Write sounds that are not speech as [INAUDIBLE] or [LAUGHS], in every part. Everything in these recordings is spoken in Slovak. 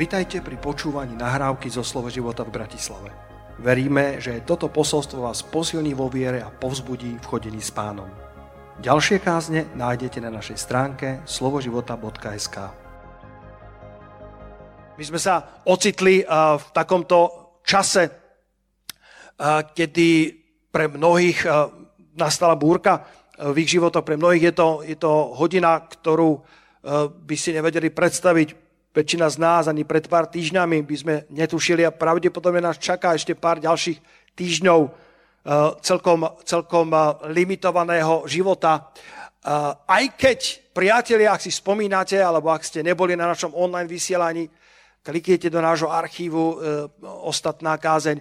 Vitajte pri počúvaní nahrávky zo Slovo života v Bratislave. Veríme, že toto posolstvo vás posilní vo viere a povzbudí v chodení s pánom. Ďalšie kázne nájdete na našej stránke slovoživota.sk My sme sa ocitli v takomto čase, kedy pre mnohých nastala búrka v ich životoch. Pre mnohých je to, je to hodina, ktorú by si nevedeli predstaviť väčšina z nás ani pred pár týždňami by sme netušili a pravdepodobne nás čaká ešte pár ďalších týždňov eh, celkom, celkom eh, limitovaného života. Eh, aj keď, priatelia, ak si spomínate, alebo ak ste neboli na našom online vysielaní, kliknete do nášho archívu ostatná kázeň.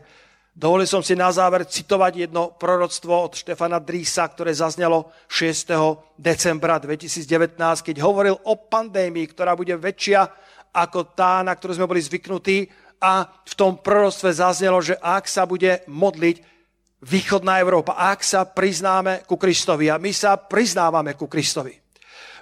Dovolil som si na záver citovať jedno proroctvo od Štefana Drísa, ktoré zaznelo 6. decembra 2019, keď hovoril o pandémii, ktorá bude väčšia ako tá, na ktorú sme boli zvyknutí. A v tom proroctve zaznelo, že ak sa bude modliť východná Európa, ak sa priznáme ku Kristovi, a my sa priznávame ku Kristovi.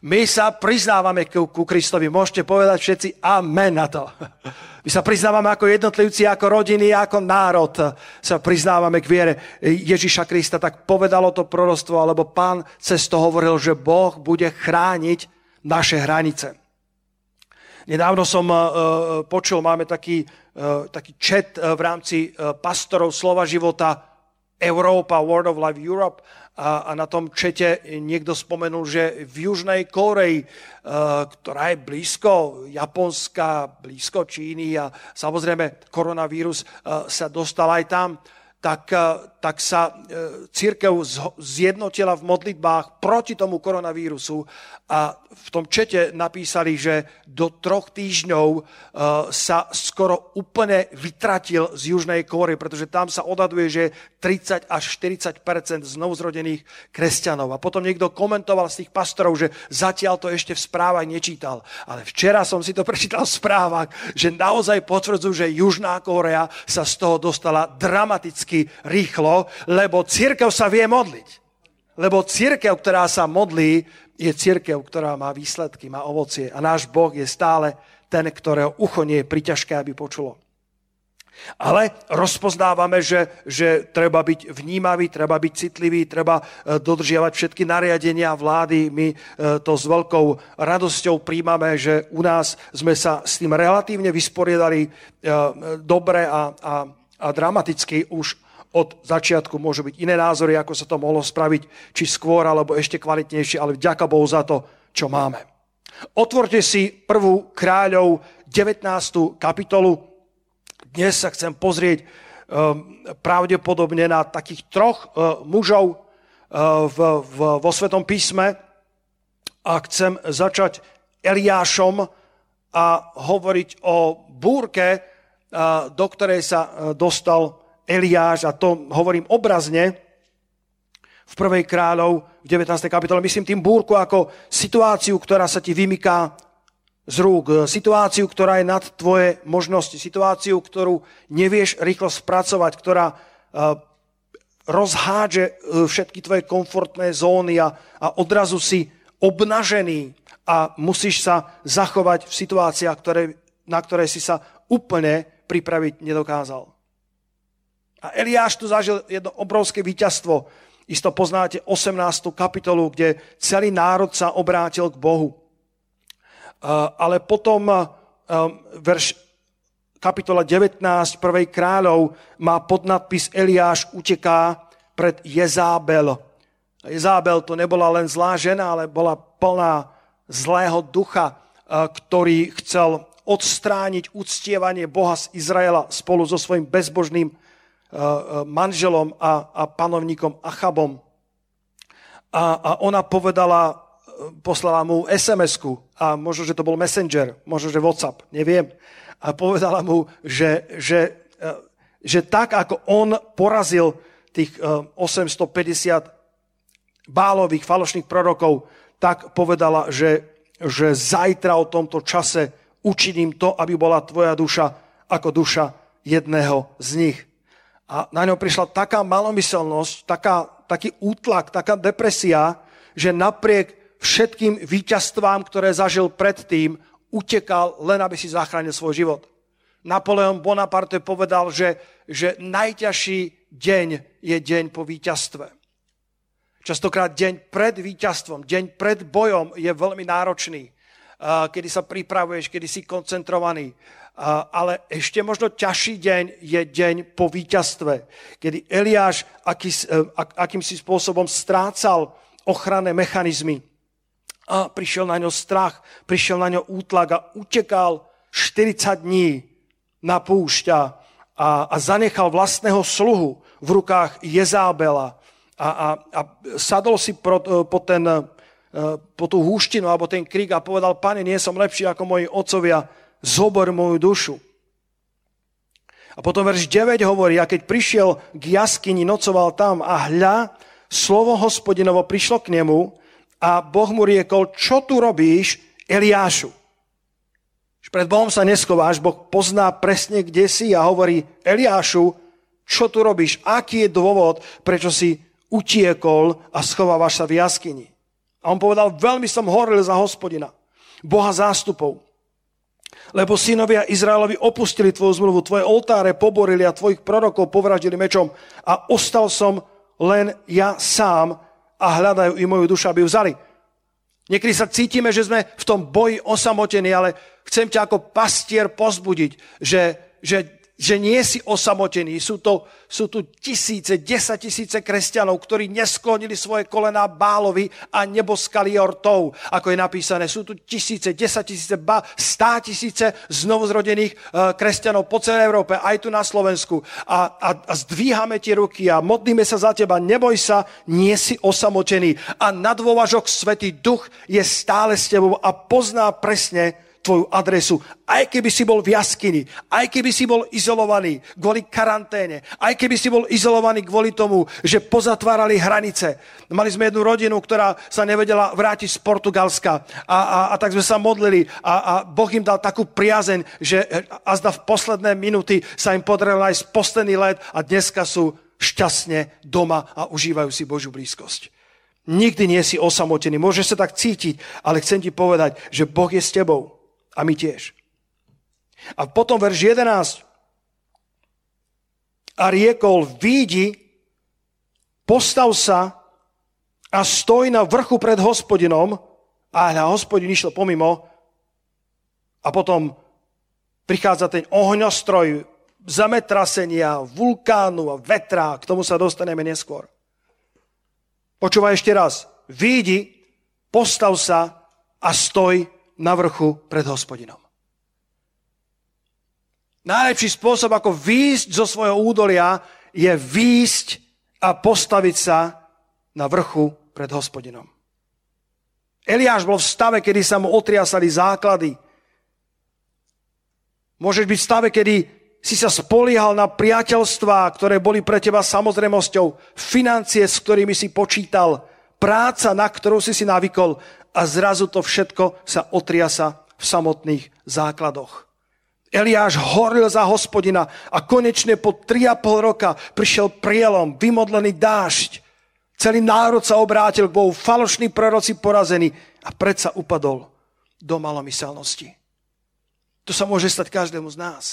My sa priznávame ku, ku Kristovi. Môžete povedať všetci amen na to. [LAUGHS] My sa priznávame ako jednotlivci, ako rodiny, ako národ. Sa priznávame k viere Ježiša Krista. Tak povedalo to prorostvo, alebo pán cez to hovoril, že Boh bude chrániť naše hranice. Nedávno som uh, počul, máme taký, uh, taký chat v rámci pastorov Slova života Európa, World of Life Europe a, a na tom čete niekto spomenul, že v Južnej Koreji, ktorá je blízko Japonska, blízko Číny a samozrejme koronavírus sa dostal aj tam, tak, tak sa církev zjednotila v modlitbách proti tomu koronavírusu a v tom čete napísali, že do troch týždňov uh, sa skoro úplne vytratil z Južnej Kóry, pretože tam sa odhaduje, že 30 až 40% znovuzrodených kresťanov. A potom niekto komentoval z tých pastorov, že zatiaľ to ešte v správach nečítal. Ale včera som si to [LAUGHS] prečítal v správach, že naozaj potvrdzujú, že Južná Kórea sa z toho dostala dramaticky rýchlo, lebo církev sa vie modliť. Lebo církev, ktorá sa modlí, je církev, ktorá má výsledky, má ovocie. A náš Boh je stále ten, ktorého ucho nie je priťažké, aby počulo. Ale rozpoznávame, že, že treba byť vnímavý, treba byť citlivý, treba e, dodržiavať všetky nariadenia vlády. My e, to s veľkou radosťou príjmame, že u nás sme sa s tým relatívne vysporiadali e, dobre a, a, a dramaticky už od začiatku môžu byť iné názory, ako sa to mohlo spraviť, či skôr, alebo ešte kvalitnejšie, ale vďaka Bohu za to, čo máme. Otvorte si prvú kráľov 19. kapitolu. Dnes sa chcem pozrieť um, pravdepodobne na takých troch uh, mužov uh, v, v, vo Svetom písme a chcem začať Eliášom a hovoriť o búrke, do ktorej sa uh, dostal Eliáš, a to hovorím obrazne, v prvej kráľov v 19. kapitole, myslím tým búrku ako situáciu, ktorá sa ti vymyká z rúk, situáciu, ktorá je nad tvoje možnosti, situáciu, ktorú nevieš rýchlo spracovať, ktorá e, rozhádže e, všetky tvoje komfortné zóny a, a odrazu si obnažený a musíš sa zachovať v situáciách, ktoré, na ktoré si sa úplne pripraviť nedokázal. A Eliáš tu zažil jedno obrovské víťazstvo. Isto poznáte 18. kapitolu, kde celý národ sa obrátil k Bohu. Ale potom verš kapitola 19 prvej kráľov má podnadpis Eliáš uteká pred Jezábel. Jezábel to nebola len zlá žena, ale bola plná zlého ducha, ktorý chcel odstrániť uctievanie Boha z Izraela spolu so svojím bezbožným Eh, eh, manželom a, a panovníkom Achabom. A, a ona povedala, eh, poslala mu SMS-ku a možno, že to bol Messenger, možno, že WhatsApp, neviem. A povedala mu, že, že, že tak, ako on porazil tých 850 bálových falošných prorokov, tak povedala, že, že zajtra o tomto čase učiním to, aby bola tvoja duša ako duša jedného z nich. A na ňo prišla taká malomyselnosť, taká, taký útlak, taká depresia, že napriek všetkým víťazstvám, ktoré zažil predtým, utekal, len aby si zachránil svoj život. Napoleon Bonaparte povedal, že, že najťažší deň je deň po víťazstve. Častokrát deň pred víťazstvom, deň pred bojom je veľmi náročný, kedy sa pripravuješ, kedy si koncentrovaný. Ale ešte možno ťažší deň je deň po víťazstve, kedy Eliáš aký, e, akýmsi spôsobom strácal ochranné mechanizmy. A prišiel na ňo strach, prišiel na ňo útlak a utekal 40 dní na púšťa a, a zanechal vlastného sluhu v rukách Jezábela a, a, a sadol si pro, po, ten, e, po tú húštinu alebo ten krík a povedal, pane, nie som lepší ako moji otcovia, zobor moju dušu. A potom verš 9 hovorí, a keď prišiel k jaskyni, nocoval tam a hľa, slovo hospodinovo prišlo k nemu a Boh mu riekol, čo tu robíš, Eliášu? Pred Bohom sa neskováš, Boh pozná presne, kde si a hovorí, Eliášu, čo tu robíš? Aký je dôvod, prečo si utiekol a schovávaš sa v jaskyni? A on povedal, veľmi som horil za hospodina, Boha zástupov. Lebo synovia Izraelovi opustili tvoju zmluvu, tvoje oltáre poborili a tvojich prorokov povraždili mečom a ostal som len ja sám a hľadajú i moju dušu, aby ju vzali. Niekedy sa cítime, že sme v tom boji osamotení, ale chcem ťa ako pastier pozbudiť, že, že že nie si osamotený. Sú, to, sú tu tisíce, desať tisíce kresťanov, ktorí nesklonili svoje kolená bálovi a neboskali ortov, ako je napísané. Sú tu tisíce, desať tisíce, ba, stá tisíce znovuzrodených uh, kresťanov po celej Európe, aj tu na Slovensku. A, a, a zdvíhame tie ruky a modlíme sa za teba. Neboj sa, nie si osamotený. A na dôvažok Svetý Duch je stále s tebou a pozná presne, tvoju adresu. Aj keby si bol v jaskyni, aj keby si bol izolovaný kvôli karanténe, aj keby si bol izolovaný kvôli tomu, že pozatvárali hranice. Mali sme jednu rodinu, ktorá sa nevedela vrátiť z Portugalska a, a, a tak sme sa modlili a, a Boh im dal takú priazeň, že azda v posledné minuty sa im podarilo aj posledný let a dneska sú šťastne doma a užívajú si Božiu blízkosť. Nikdy nie si osamotený, môžeš sa tak cítiť, ale chcem ti povedať, že Boh je s tebou. A my tiež. A potom verš 11. A riekol, výjdi, postav sa a stoj na vrchu pred hospodinom. A na hospodin išiel pomimo. A potom prichádza ten ohňostroj, zametrasenia, vulkánu a vetra. K tomu sa dostaneme neskôr. Počúvaj ešte raz. Výjdi, postav sa a stoj na vrchu pred hospodinom. Najlepší spôsob, ako výjsť zo svojho údolia, je výjsť a postaviť sa na vrchu pred hospodinom. Eliáš bol v stave, kedy sa mu otriasali základy. Môžeš byť v stave, kedy si sa spoliehal na priateľstvá, ktoré boli pre teba samozrejmosťou, financie, s ktorými si počítal, práca, na ktorú si si navykol a zrazu to všetko sa otriasa v samotných základoch. Eliáš horil za hospodina a konečne po 3,5 roka prišiel prielom, vymodlený dážď. Celý národ sa obrátil k Bohu, falošní proroci porazení a predsa upadol do malomyselnosti. To sa môže stať každému z nás.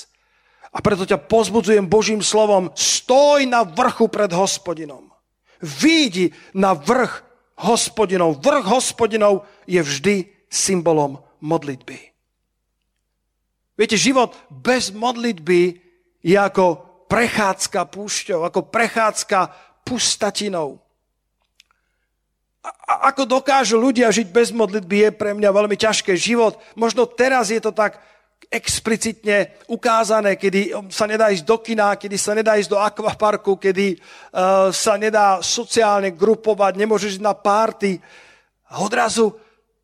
A preto ťa pozbudzujem Božím slovom, stoj na vrchu pred hospodinom. Výjdi na vrch hospodinov. Vrch hospodinov je vždy symbolom modlitby. Viete, život bez modlitby je ako prechádzka púšťou, ako prechádzka pustatinou. A ako dokážu ľudia žiť bez modlitby je pre mňa veľmi ťažké. Život, možno teraz je to tak explicitne ukázané, kedy sa nedá ísť do kina, kedy sa nedá ísť do akvaparku, kedy uh, sa nedá sociálne grupovať, nemôžeš ísť na párty. A odrazu,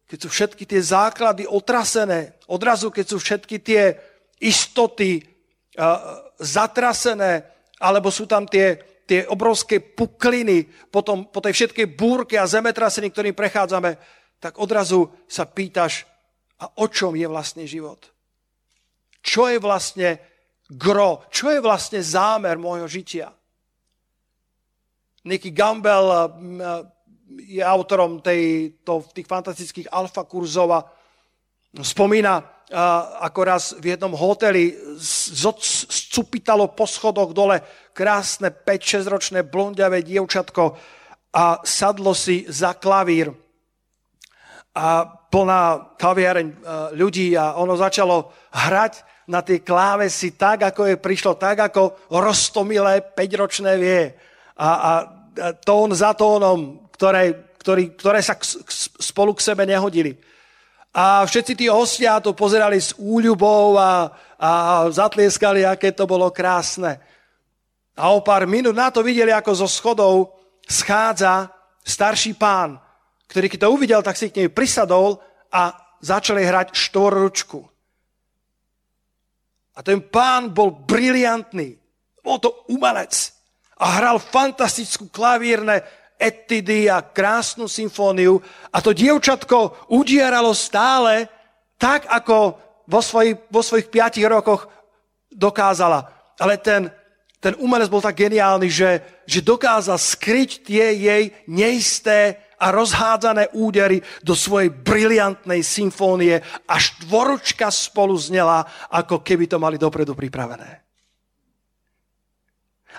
keď sú všetky tie základy otrasené, odrazu, keď sú všetky tie istoty uh, zatrasené, alebo sú tam tie, tie obrovské pukliny po, tom, po tej všetkej búrke a zemetrasení, ktorým prechádzame, tak odrazu sa pýtaš, a o čom je vlastne život? Čo je vlastne gro? Čo je vlastne zámer môjho žitia? Nicky Gamble eh, je autorom tej, to, tých fantastických alfa kurzov a spomína ako raz v jednom hoteli scupitalo po schodoch dole krásne 5-6 ročné blondiavé dievčatko a sadlo si za klavír a plná kaviareň ľudí a ono začalo hrať na tie klávesy tak, ako je prišlo, tak, ako roztomilé 5-ročné vie. A, a tón za tónom, ktoré, ktorý, ktoré sa k, k, spolu k sebe nehodili. A všetci tí hostia to pozerali s úľubou a, a zatlieskali, aké to bolo krásne. A o pár minút na to videli, ako zo schodov schádza starší pán, ktorý keď to uvidel, tak si k nej prisadol a začali hrať štvorručku. A ten pán bol briliantný. Bol to umelec. A hral fantastickú klavírne etidy a krásnu symfóniu. A to dievčatko udieralo stále tak, ako vo, svoj, vo svojich piatich rokoch dokázala. Ale ten, ten umelec bol tak geniálny, že, že dokázal skryť tie jej neisté a rozhádzané údery do svojej briliantnej symfónie a štvoročka spolu znela, ako keby to mali dopredu pripravené.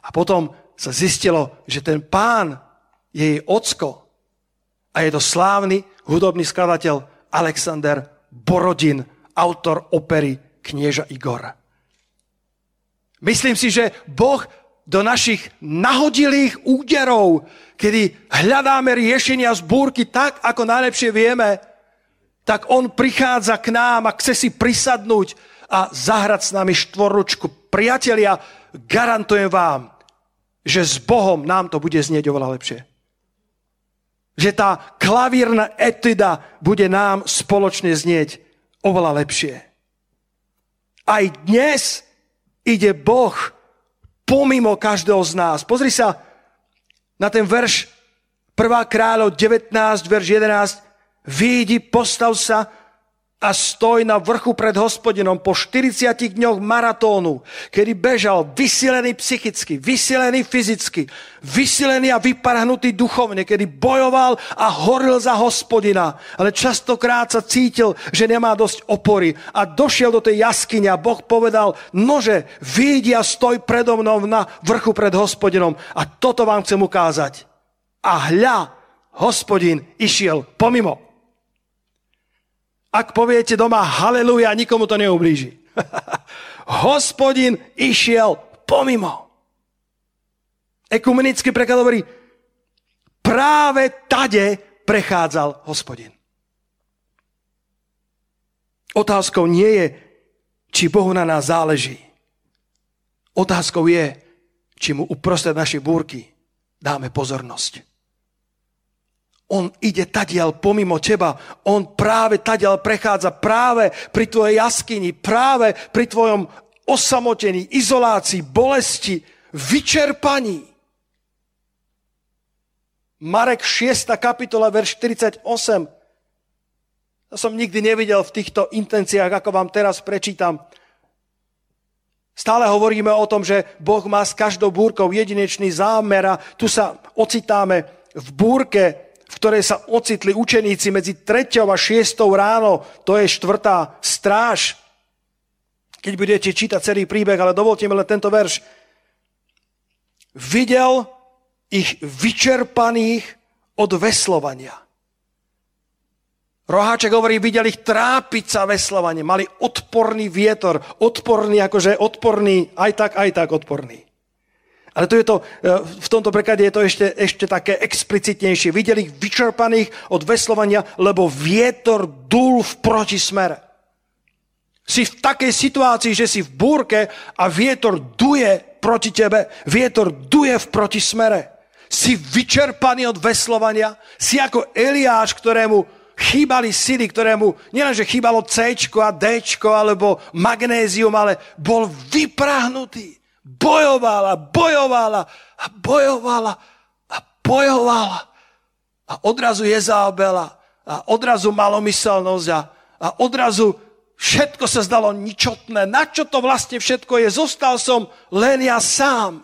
A potom sa zistilo, že ten pán je jej ocko a je to slávny hudobný skladateľ Alexander Borodin, autor opery Knieža Igor. Myslím si, že Boh do našich nahodilých úderov, kedy hľadáme riešenia z búrky tak, ako najlepšie vieme, tak on prichádza k nám a chce si prisadnúť a zahrať s nami štvorručku. Priatelia, garantujem vám, že s Bohom nám to bude znieť oveľa lepšie. Že tá klavírna etida bude nám spoločne znieť oveľa lepšie. Aj dnes ide Boh pomimo každého z nás. Pozri sa na ten verš 1. kráľov 19, verš 11. Výjdi, postav sa a stoj na vrchu pred hospodinom po 40 dňoch maratónu, kedy bežal vysilený psychicky, vysilený fyzicky, vysilený a vyparhnutý duchovne, kedy bojoval a horil za hospodina, ale častokrát sa cítil, že nemá dosť opory a došiel do tej jaskyne a Boh povedal, nože, vyjdi a stoj predo mnou na vrchu pred hospodinom a toto vám chcem ukázať. A hľa, hospodin išiel pomimo. Ak poviete doma haleluja, nikomu to neublíži. [LAUGHS] Hospodin išiel pomimo. Ekumenický preklad hovorí, práve tade prechádzal hospodin. Otázkou nie je, či Bohu na nás záleží. Otázkou je, či mu uprostred našej búrky dáme pozornosť. On ide tadiaľ pomimo teba. On práve tadiaľ prechádza práve pri tvojej jaskyni, práve pri tvojom osamotení, izolácii, bolesti, vyčerpaní. Marek 6. kapitola, verš 48. To som nikdy nevidel v týchto intenciách, ako vám teraz prečítam. Stále hovoríme o tom, že Boh má s každou búrkou jedinečný zámer a tu sa ocitáme v búrke, v ktorej sa ocitli učeníci medzi 3. a 6. ráno, to je štvrtá stráž. Keď budete čítať celý príbeh, ale dovolte mi len tento verš. Videl ich vyčerpaných od veslovania. Roháček hovorí, videl ich trápiť sa veslovanie. Mali odporný vietor, odporný, akože odporný, aj tak, aj tak odporný. Ale tu je to, e, v tomto preklade je to ešte, ešte také explicitnejšie. Videli ich vyčerpaných od veslovania, lebo vietor dul v protismere. Si v takej situácii, že si v búrke a vietor duje proti tebe, vietor duje v protismere. Si vyčerpaný od veslovania, si ako Eliáš, ktorému chýbali sily, ktorému nielenže chýbalo C a D alebo magnézium, ale bol vyprahnutý bojovala, bojovala a bojovala a bojovala. A odrazu Jezábela a odrazu malomyselnosť a, a odrazu všetko sa zdalo ničotné. Na čo to vlastne všetko je? Zostal som len ja sám.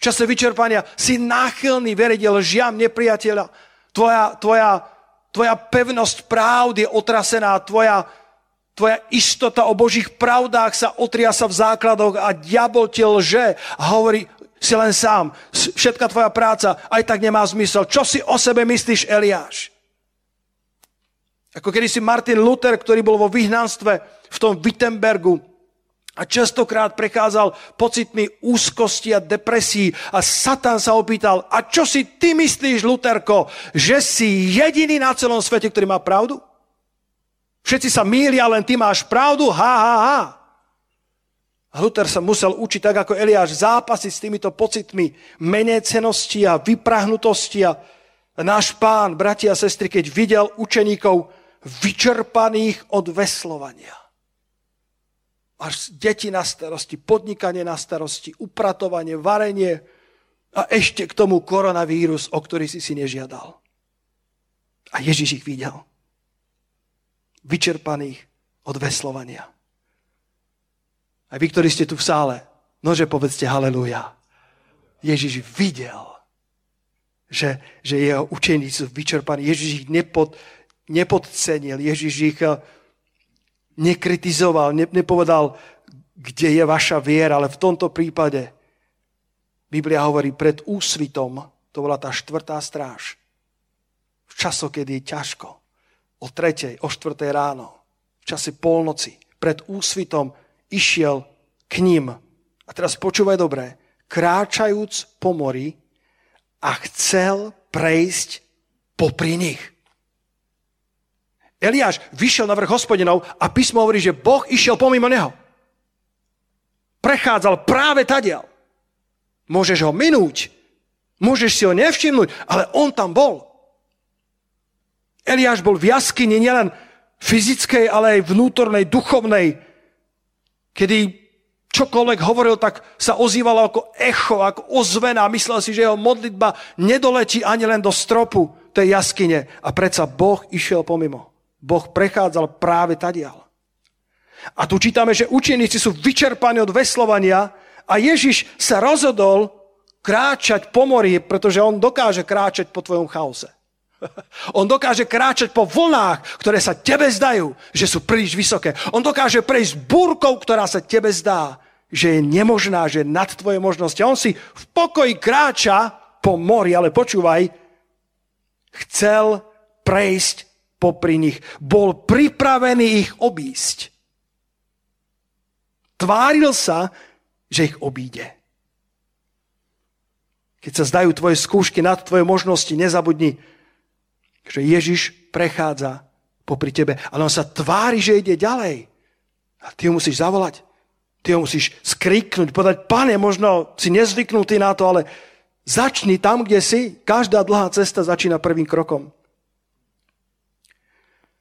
V čase vyčerpania si náchylný veriť lžiam nepriateľa. Tvoja, tvoja, tvoja pevnosť práv je otrasená, tvoja, tvoja istota o Božích pravdách sa otriasa v základoch a diabol ti lže a hovorí, si len sám, všetka tvoja práca aj tak nemá zmysel. Čo si o sebe myslíš, Eliáš? Ako kedy si Martin Luther, ktorý bol vo vyhnanstve v tom Wittenbergu a častokrát prechádzal pocitmi úzkosti a depresí a Satan sa opýtal, a čo si ty myslíš, Luterko, že si jediný na celom svete, ktorý má pravdu? Všetci sa mýlia, len ty máš pravdu, ha, ha, ha. A Luther sa musel učiť tak ako Eliáš zápasiť s týmito pocitmi menecenosti a vyprahnutosti a náš pán, bratia a sestry, keď videl učeníkov vyčerpaných od veslovania. Máš deti na starosti, podnikanie na starosti, upratovanie, varenie a ešte k tomu koronavírus, o ktorý si si nežiadal. A Ježiš ich videl. Vyčerpaných od veslovania. Aj vy, ktorí ste tu v sále, nože povedzte haleluja. Ježiš videl, že, že jeho učeníci sú vyčerpaní. Ježiš ich nepod, nepodcenil. Ježiš ich eh, nekritizoval, ne, nepovedal, kde je vaša viera, ale v tomto prípade Biblia hovorí pred úsvitom, to bola tá štvrtá stráž. V času, kedy je ťažko. O tretej, o štvrtej ráno. V čase polnoci. Pred úsvitom išiel k ním. A teraz počúvaj dobre. Kráčajúc po mori a chcel prejsť popri nich. Eliáš vyšiel na vrch hospodinov a písmo hovorí, že Boh išiel pomimo neho. Prechádzal práve tadiaľ. Môžeš ho minúť, môžeš si ho nevšimnúť, ale on tam bol. Eliáš bol v jaskyni nielen fyzickej, ale aj vnútornej, duchovnej, kedy čokoľvek hovoril, tak sa ozývalo ako echo, ako ozvena myslel si, že jeho modlitba nedoletí ani len do stropu tej jaskyne. A predsa Boh išiel pomimo. Boh prechádzal práve tadiaľ. A tu čítame, že učeníci sú vyčerpaní od veslovania a Ježiš sa rozhodol kráčať po mori, pretože on dokáže kráčať po tvojom chaose. [LAUGHS] On dokáže kráčať po vlnách, ktoré sa tebe zdajú, že sú príliš vysoké. On dokáže prejsť búrkou, ktorá sa tebe zdá, že je nemožná, že je nad tvoje možnosti. On si v pokoji kráča po mori, ale počúvaj, chcel prejsť popri nich. Bol pripravený ich obísť. Tváril sa, že ich obíde. Keď sa zdajú tvoje skúšky nad tvoje možnosti, nezabudni, že Ježiš prechádza popri tebe, ale on sa tvári, že ide ďalej. A ty ho musíš zavolať. Ty ho musíš skriknúť, povedať, pane, možno si nezvyknutý na to, ale začni tam, kde si. Každá dlhá cesta začína prvým krokom.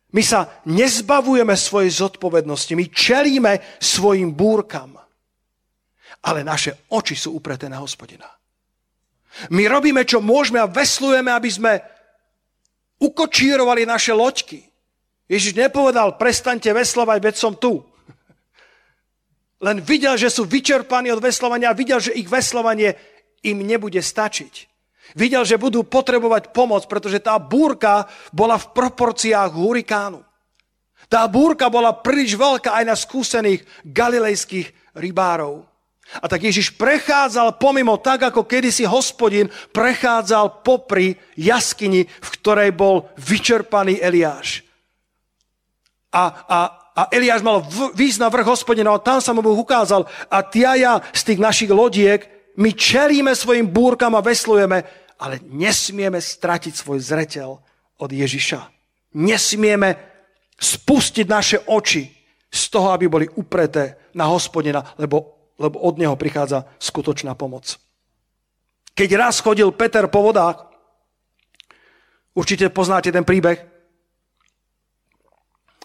My sa nezbavujeme svojej zodpovednosti, my čelíme svojim búrkam. Ale naše oči sú upreté na hospodina. My robíme, čo môžeme a veslujeme, aby sme ukočírovali naše loďky. Ježiš nepovedal, prestaňte veslovať, veď som tu. Len videl, že sú vyčerpaní od veslovania a videl, že ich veslovanie im nebude stačiť. Videl, že budú potrebovať pomoc, pretože tá búrka bola v proporciách hurikánu. Tá búrka bola príliš veľká aj na skúsených galilejských rybárov. A tak Ježiš prechádzal pomimo tak, ako kedysi hospodin prechádzal popri jaskyni, v ktorej bol vyčerpaný Eliáš. A, a, a Eliáš mal výsť na vrch hospodina a tam sa mu Boh ukázal. A ty a ja z tých našich lodiek, my čelíme svojim búrkam a veslujeme, ale nesmieme stratiť svoj zreteľ od Ježiša. Nesmieme spustiť naše oči z toho, aby boli upreté na hospodina, lebo lebo od neho prichádza skutočná pomoc. Keď raz chodil Peter po vodách, určite poznáte ten príbeh,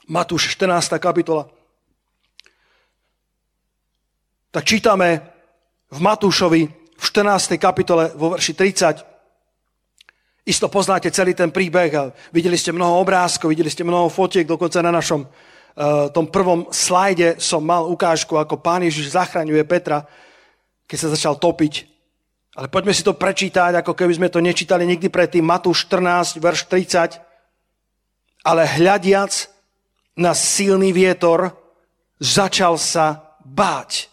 Matúš 14. kapitola, tak čítame v Matúšovi v 14. kapitole vo verši 30. Isto poznáte celý ten príbeh a videli ste mnoho obrázkov, videli ste mnoho fotiek, dokonca na našom tom prvom slajde som mal ukážku, ako pán Ježiš zachraňuje Petra, keď sa začal topiť. Ale poďme si to prečítať, ako keby sme to nečítali nikdy predtým. Matúš 14, verš 30. Ale hľadiac na silný vietor, začal sa báť.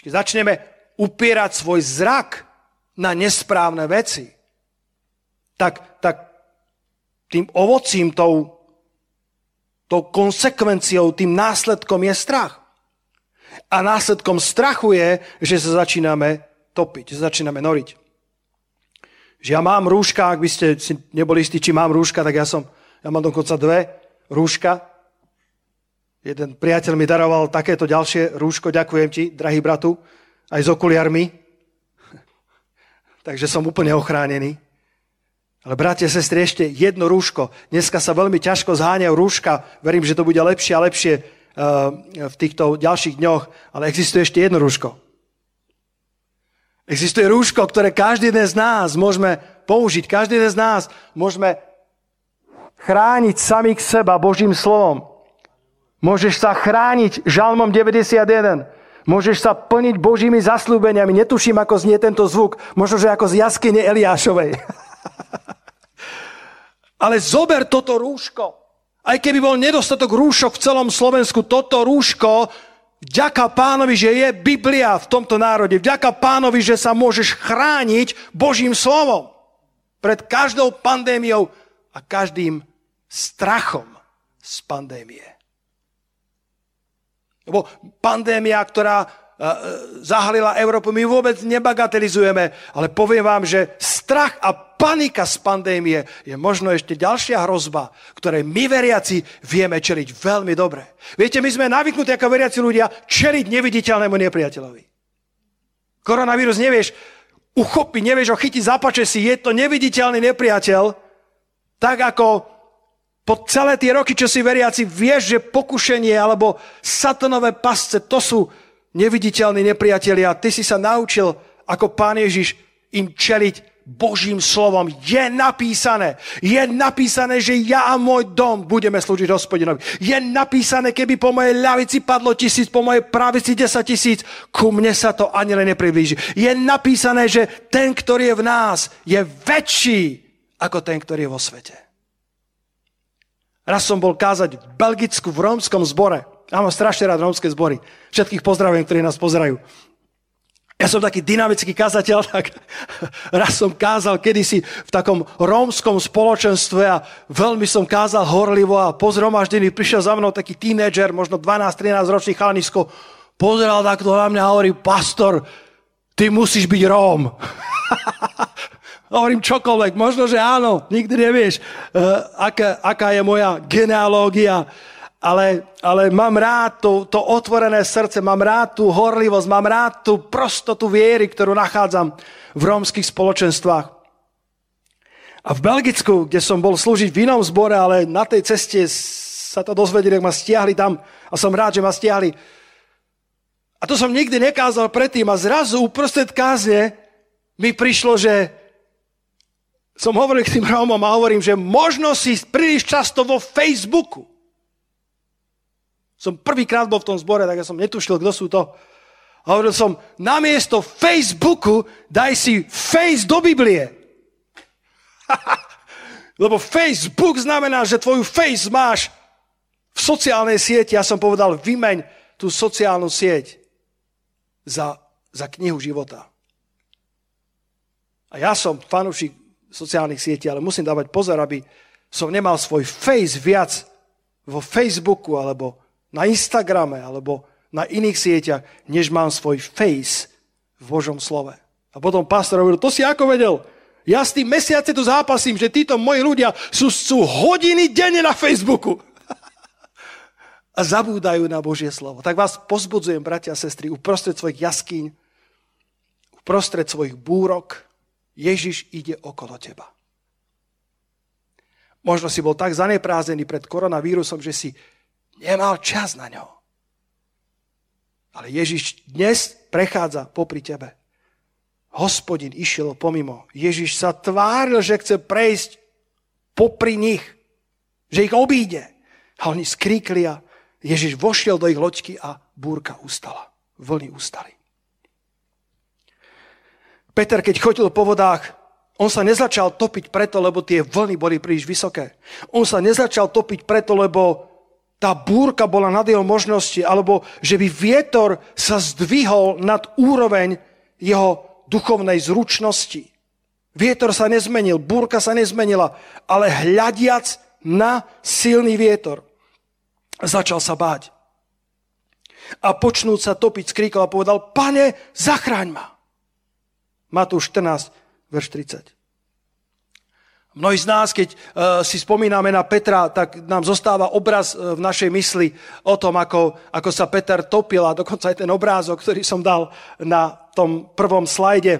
Keď začneme upierať svoj zrak na nesprávne veci, tak, tak tým ovocím, tou, tou konsekvenciou, tým následkom je strach. A následkom strachu je, že sa začíname topiť, že sa začíname noriť. Že ja mám rúška, ak by ste si neboli istí, či mám rúška, tak ja som, ja mám dokonca dve rúška. Jeden priateľ mi daroval takéto ďalšie rúško, ďakujem ti, drahý bratu, aj s okuliarmi. [LAUGHS] Takže som úplne ochránený. Ale bratia, sestry, ešte jedno rúško. Dneska sa veľmi ťažko zháňajú rúška. Verím, že to bude lepšie a lepšie eh, v týchto ďalších dňoch. Ale existuje ešte jedno rúško. Existuje rúško, ktoré každý jeden z nás môžeme použiť. Každý jeden z nás môžeme chrániť samých seba Božím slovom. Môžeš sa chrániť žalmom 91. Môžeš sa plniť Božími zaslúbeniami. Netuším, ako znie tento zvuk. Možno, že ako z jaskyne Eliášovej. [LAUGHS] Ale zober toto rúško. Aj keby bol nedostatok rúšok v celom Slovensku, toto rúško, vďaka pánovi, že je Biblia v tomto národe, vďaka pánovi, že sa môžeš chrániť Božím slovom pred každou pandémiou a každým strachom z pandémie. Lebo pandémia, ktorá zahalila Európu. My vôbec nebagatelizujeme, ale poviem vám, že strach a panika z pandémie je možno ešte ďalšia hrozba, ktorej my veriaci vieme čeliť veľmi dobre. Viete, my sme navyknutí ako veriaci ľudia čeliť neviditeľnému nepriateľovi. Koronavírus nevieš uchopiť, nevieš ho chytiť, zapače si, je to neviditeľný nepriateľ, tak ako po celé tie roky, čo si veriaci, vieš, že pokušenie alebo satanové pasce, to sú neviditeľní nepriatelia, ty si sa naučil ako pán Ježiš im čeliť Božím slovom. Je napísané, je napísané, že ja a môj dom budeme slúžiť hospodinovi. Je napísané, keby po mojej ľavici padlo tisíc, po mojej pravici desať tisíc, ku mne sa to ani len nepriblíži. Je napísané, že ten, ktorý je v nás, je väčší ako ten, ktorý je vo svete. Raz som bol kázať v Belgicku v rómskom zbore. Ja mám strašne rád rómske zbory. Všetkých pozdravujem, ktorí nás pozerajú. Ja som taký dynamický kazateľ, [LAUGHS] tak raz som kázal kedysi v takom rómskom spoločenstve a veľmi som kázal horlivo a po zhromaždení prišiel za mnou taký tínedžer, možno 12-13 ročný chalanisko, pozeral takto na mňa a hovorí, pastor, ty musíš byť Róm. [LAUGHS] Hovorím čokoľvek, možno, že áno, nikdy nevieš, uh, aká, aká je moja genealógia ale, ale mám rád to, to otvorené srdce, mám rád tú horlivosť, mám rád tú prostotu viery, ktorú nachádzam v rómskych spoločenstvách. A v Belgicku, kde som bol slúžiť v inom zbore, ale na tej ceste sa to dozvedeli, ak ma stiahli tam a som rád, že ma stiahli. A to som nikdy nekázal predtým a zrazu uprostred kázne mi prišlo, že som hovoril k tým Rómom a hovorím, že možno si príliš často vo Facebooku som prvýkrát bol v tom zbore, tak ja som netušil, kto sú to. A hovoril som, namiesto Facebooku daj si face do Biblie. [LAUGHS] Lebo Facebook znamená, že tvoju face máš v sociálnej sieti. Ja som povedal, vymeň tú sociálnu sieť za, za knihu života. A ja som fanúšik sociálnych sietí, ale musím dávať pozor, aby som nemal svoj face viac vo Facebooku alebo na Instagrame alebo na iných sieťach, než mám svoj face v Božom slove. A potom pastor hovoril, to si ako vedel? Ja s tým mesiace tu zápasím, že títo moji ľudia sú, sú hodiny denne na Facebooku. [LAUGHS] a zabúdajú na Božie slovo. Tak vás pozbudzujem, bratia a sestry, uprostred svojich jaskyň, uprostred svojich búrok, Ježiš ide okolo teba. Možno si bol tak zaneprázený pred koronavírusom, že si Nemal čas na ňo. Ale Ježiš dnes prechádza popri tebe. Hospodin išiel pomimo. Ježiš sa tváril, že chce prejsť popri nich. Že ich obíde. A oni skríkli a Ježiš vošiel do ich loďky a búrka ustala. Vlny ustali. Peter, keď chodil po vodách, On sa nezačal topiť preto, lebo tie vlny boli príliš vysoké. On sa nezačal topiť preto, lebo tá búrka bola nad jeho možnosti, alebo že by vietor sa zdvihol nad úroveň jeho duchovnej zručnosti. Vietor sa nezmenil, búrka sa nezmenila, ale hľadiac na silný vietor, začal sa báť. A počnúť sa topiť, skríkol a povedal, pane, zachráň ma. Matúš 14, verš 30. Mnohí z nás, keď uh, si spomíname na Petra, tak nám zostáva obraz uh, v našej mysli o tom, ako, ako sa Peter topil a dokonca aj ten obrázok, ktorý som dal na tom prvom slajde,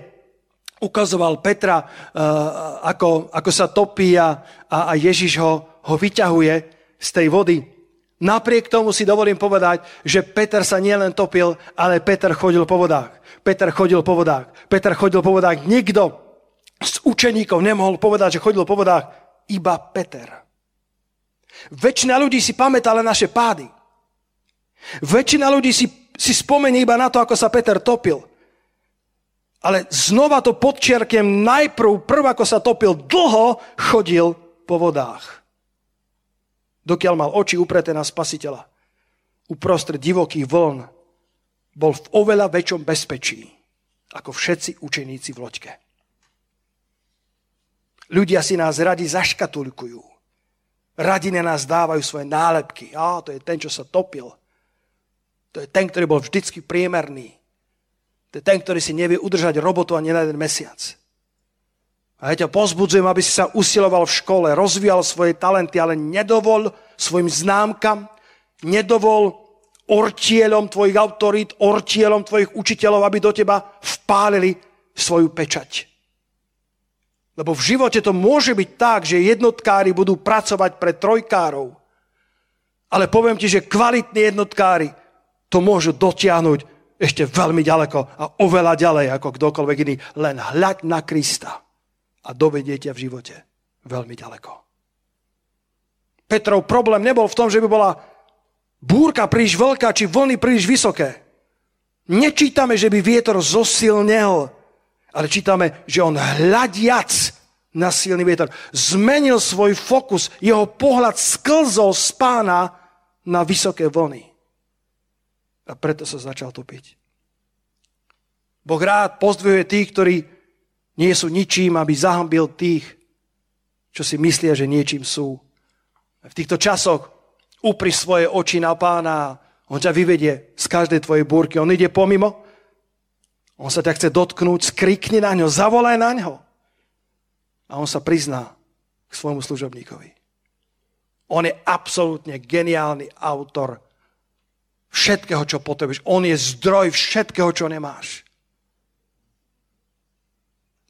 ukazoval Petra, uh, ako, ako sa topí a, a Ježiš ho, ho vyťahuje z tej vody. Napriek tomu si dovolím povedať, že Peter sa nielen topil, ale Peter chodil po vodách. Peter chodil po vodách. Peter chodil po vodách. Nikto z učeníkov nemohol povedať, že chodil po vodách, iba Peter. Väčšina ľudí si pamätá len naše pády. Väčšina ľudí si, si spomenie iba na to, ako sa Peter topil. Ale znova to podčiarkiem, najprv, prv ako sa topil, dlho chodil po vodách. Dokiaľ mal oči upreté na spasiteľa. Uprostred divokých vln bol v oveľa väčšom bezpečí ako všetci učeníci v loďke. Ľudia si nás radi zaškatulkujú. Radi na nás dávajú svoje nálepky. Á, to je ten, čo sa topil. To je ten, ktorý bol vždycky priemerný. To je ten, ktorý si nevie udržať robotu ani na jeden mesiac. A ja ťa pozbudzujem, aby si sa usiloval v škole, rozvíjal svoje talenty, ale nedovol svojim známkam, nedovol ortielom tvojich autorít, ortielom tvojich učiteľov, aby do teba vpálili svoju pečať. Lebo v živote to môže byť tak, že jednotkári budú pracovať pre trojkárov. Ale poviem ti, že kvalitní jednotkári to môžu dotiahnuť ešte veľmi ďaleko a oveľa ďalej ako kdokoľvek iný. Len hľaď na Krista a dovedie ťa v živote veľmi ďaleko. Petrov problém nebol v tom, že by bola búrka príliš veľká či vlny príliš vysoké. Nečítame, že by vietor zosilnel ale čítame, že on hľadiac na silný vietor zmenil svoj fokus, jeho pohľad sklzol z pána na vysoké vlny. A preto sa začal topiť. Boh rád pozdvihuje tých, ktorí nie sú ničím, aby zahambil tých, čo si myslia, že niečím sú. V týchto časoch upri svoje oči na pána, on ťa vyvedie z každej tvojej búrky. On ide pomimo, on sa ťa chce dotknúť, skrikni na ňo, zavolaj na ňo. A on sa prizná k svojmu služobníkovi. On je absolútne geniálny autor všetkého, čo potrebuješ. On je zdroj všetkého, čo nemáš.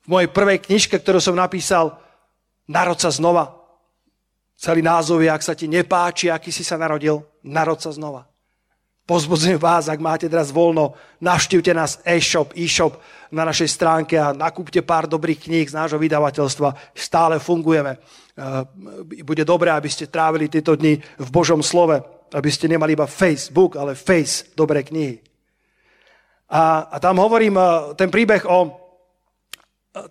V mojej prvej knižke, ktorú som napísal, Narod sa znova. Celý názov je, ak sa ti nepáči, aký si sa narodil, narod sa znova. Pozbudzujem vás, ak máte teraz voľno, navštívte nás e-shop, e-shop na našej stránke a nakúpte pár dobrých kníh z nášho vydavateľstva. Stále fungujeme. E, bude dobré, aby ste trávili tieto dni v Božom slove, aby ste nemali iba Facebook, ale Face, dobré knihy. A, a tam hovorím e, ten príbeh o e,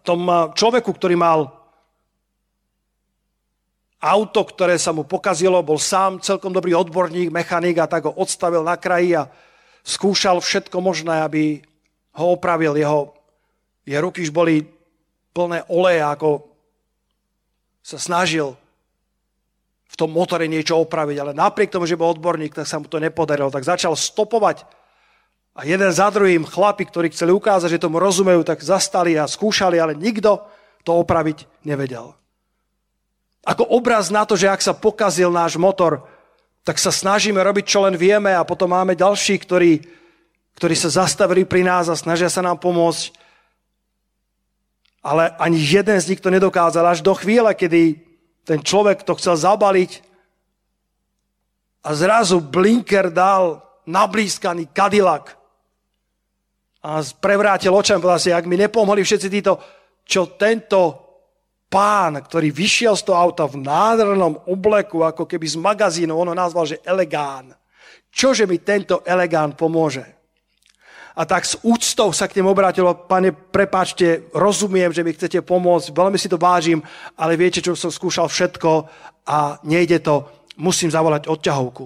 tom človeku, ktorý mal auto, ktoré sa mu pokazilo, bol sám celkom dobrý odborník, mechanik a tak ho odstavil na kraji a skúšal všetko možné, aby ho opravil. Jeho, jeho ruky už boli plné oleje, ako sa snažil v tom motore niečo opraviť, ale napriek tomu, že bol odborník, tak sa mu to nepodarilo. Tak začal stopovať a jeden za druhým chlapi, ktorí chceli ukázať, že tomu rozumejú, tak zastali a skúšali, ale nikto to opraviť nevedel. Ako obraz na to, že ak sa pokazil náš motor, tak sa snažíme robiť, čo len vieme a potom máme ďalší, ktorí, ktorí sa zastavili pri nás a snažia sa nám pomôcť. Ale ani jeden z nich to nedokázal až do chvíle, kedy ten človek to chcel zabaliť a zrazu blinker dal nablískaný Cadillac a prevrátil očami, povedal si, ak mi nepomohli všetci títo, čo tento pán, ktorý vyšiel z toho auta v nádhernom obleku, ako keby z magazínu, ono nazval, že elegán. Čože mi tento elegán pomôže? a tak s úctou sa k nemu obrátilo, pane, prepáčte, rozumiem, že mi chcete pomôcť, veľmi si to vážim, ale viete, čo som skúšal všetko a nejde to, musím zavolať odťahovku.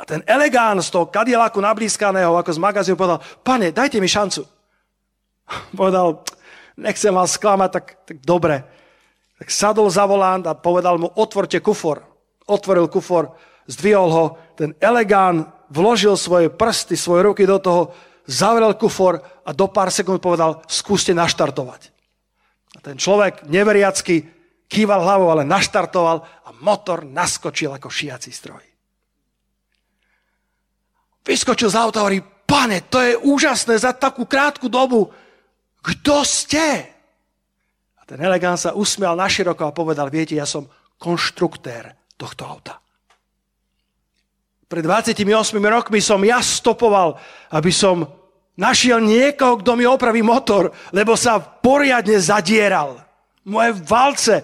A ten elegán z toho kadielaku nablískaného, ako z magazínu, povedal, pane, dajte mi šancu. [LAUGHS] povedal, nechcem vás sklamať, tak, tak dobre. Tak sadol za volant a povedal mu, otvorte kufor. Otvoril kufor, zdvihol ho, ten elegán vložil svoje prsty, svoje ruky do toho, zavrel kufor a do pár sekúnd povedal, skúste naštartovať. A ten človek neveriacky kýval hlavou, ale naštartoval a motor naskočil ako šiaci stroj. Vyskočil z auta a hovorí, pane, to je úžasné za takú krátku dobu. Kto ste? A ten elegán sa usmial naširoko a povedal, viete, ja som konštruktér tohto auta. Pred 28 rokmi som ja stopoval, aby som našiel niekoho, kto mi opraví motor, lebo sa poriadne zadieral. Moje valce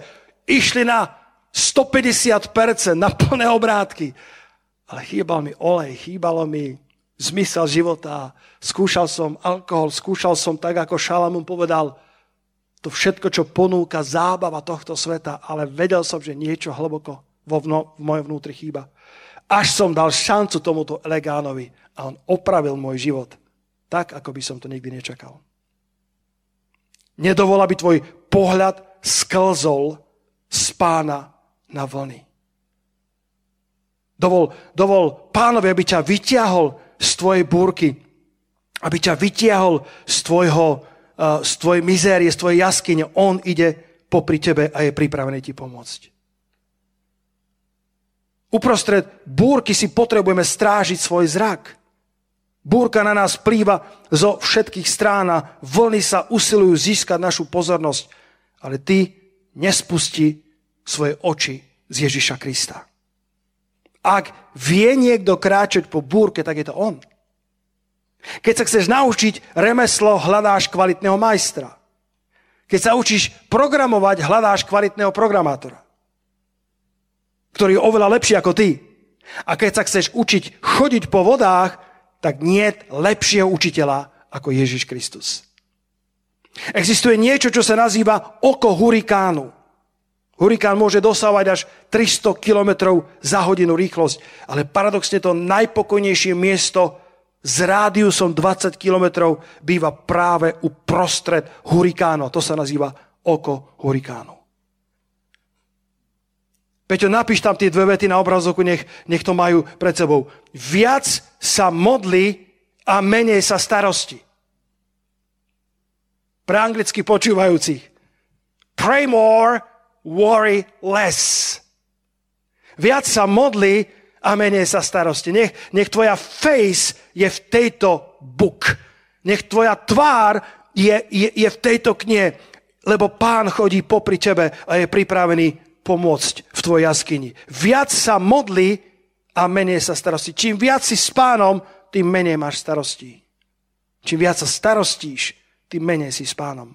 išli na 150%, na plné obrátky. Ale chýbal mi olej, chýbalo mi zmysel života. Skúšal som alkohol, skúšal som tak, ako Šalamún povedal, to všetko, čo ponúka zábava tohto sveta, ale vedel som, že niečo hlboko vo vno, v mojom vnútri chýba. Až som dal šancu tomuto Elegánovi a on opravil môj život tak, ako by som to nikdy nečakal. Nedovol, aby tvoj pohľad sklzol z pána na vlny. Dovol, dovol pánovi, aby ťa vyťahol z tvojej búrky, aby ťa vyťahol z, tvojho, uh, z tvojej mizérie, z tvojej jaskyne. On ide popri tebe a je pripravený ti pomôcť. Uprostred búrky si potrebujeme strážiť svoj zrak. Búrka na nás plýva zo všetkých strán a vlny sa usilujú získať našu pozornosť. Ale ty nespusti svoje oči z Ježiša Krista. Ak vie niekto kráčať po búrke, tak je to on. Keď sa chceš naučiť remeslo, hľadáš kvalitného majstra. Keď sa učíš programovať, hľadáš kvalitného programátora ktorý je oveľa lepší ako ty. A keď sa chceš učiť chodiť po vodách, tak nie lepšieho učiteľa ako Ježiš Kristus. Existuje niečo, čo sa nazýva oko hurikánu. Hurikán môže dosávať až 300 km za hodinu rýchlosť, ale paradoxne to najpokojnejšie miesto s rádiusom 20 km býva práve uprostred hurikánu. To sa nazýva oko hurikánu. Peťo, napíš tam tie dve vety na obrazovku, nech, nech to majú pred sebou. Viac sa modli a menej sa starosti. Pre anglicky počúvajúcich. Pray more, worry less. Viac sa modli a menej sa starosti. Nech, nech tvoja face je v tejto book. Nech tvoja tvár je, je, je v tejto knihe, lebo pán chodí popri tebe a je pripravený pomôcť v tvojej jaskyni. Viac sa modli a menej sa starosti. Čím viac si s pánom, tým menej máš starostí. Čím viac sa starostíš, tým menej si s pánom.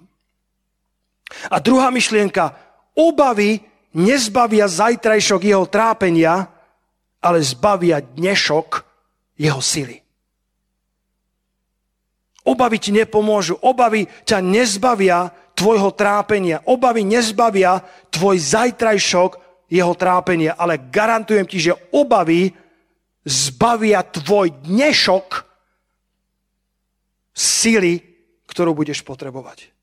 A druhá myšlienka. Obavy nezbavia zajtrajšok jeho trápenia, ale zbavia dnešok jeho sily. Obavy ti nepomôžu. Obavy ťa nezbavia tvojho trápenia. Obavy nezbavia tvoj zajtrajšok jeho trápenia, ale garantujem ti, že obavy zbavia tvoj dnešok sily, ktorú budeš potrebovať.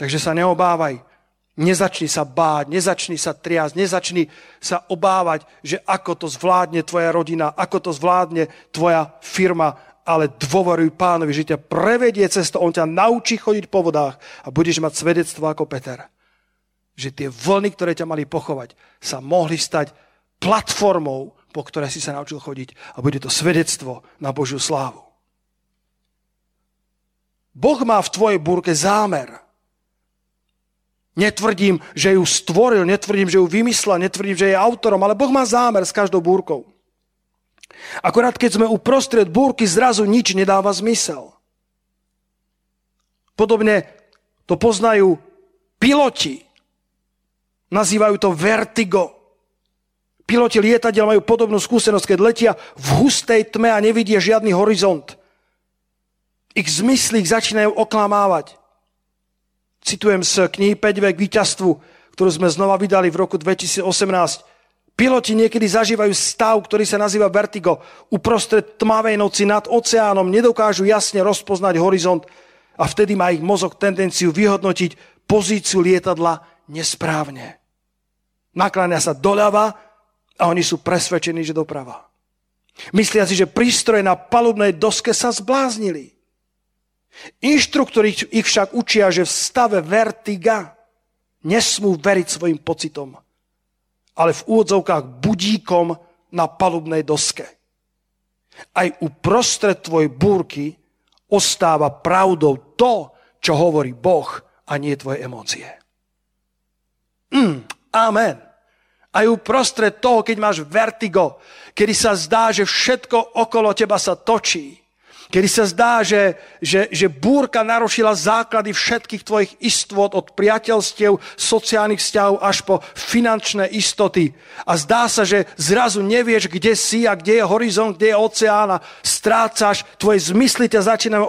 Takže sa neobávaj, nezačni sa báť, nezačni sa triasť, nezačni sa obávať, že ako to zvládne tvoja rodina, ako to zvládne tvoja firma, ale dôveruj pánovi, že ťa prevedie cez to, on ťa naučí chodiť po vodách a budeš mať svedectvo ako Peter. Že tie vlny, ktoré ťa mali pochovať, sa mohli stať platformou, po ktorej si sa naučil chodiť a bude to svedectvo na Božiu slávu. Boh má v tvojej búrke zámer. Netvrdím, že ju stvoril, netvrdím, že ju vymyslel, netvrdím, že je autorom, ale Boh má zámer s každou búrkou. Akorát keď sme uprostred búrky, zrazu nič nedáva zmysel. Podobne to poznajú piloti. Nazývajú to vertigo. Piloti lietadiel majú podobnú skúsenosť, keď letia v hustej tme a nevidia žiadny horizont. Ich zmysly ich začínajú oklamávať. Citujem z knihy 5 k víťazstvu, ktorú sme znova vydali v roku 2018. Piloti niekedy zažívajú stav, ktorý sa nazýva vertigo. Uprostred tmavej noci nad oceánom nedokážu jasne rozpoznať horizont a vtedy má ich mozog tendenciu vyhodnotiť pozíciu lietadla nesprávne. Nakláňa sa doľava a oni sú presvedčení, že doprava. Myslia si, že prístroje na palubnej doske sa zbláznili. Inštruktori ich však učia, že v stave vertiga nesmú veriť svojim pocitom, ale v úvodzovkách budíkom na palubnej doske. Aj uprostred tvojej búrky ostáva pravdou to, čo hovorí Boh a nie tvoje emócie. Mm, amen. Aj uprostred toho, keď máš vertigo, kedy sa zdá, že všetko okolo teba sa točí, kedy sa zdá, že, že, že búrka narušila základy všetkých tvojich istôt od priateľstiev, sociálnych vzťahov až po finančné istoty. A zdá sa, že zrazu nevieš, kde si a kde je horizont, kde je oceán a strácaš, tvoje zmysly ťa začínajú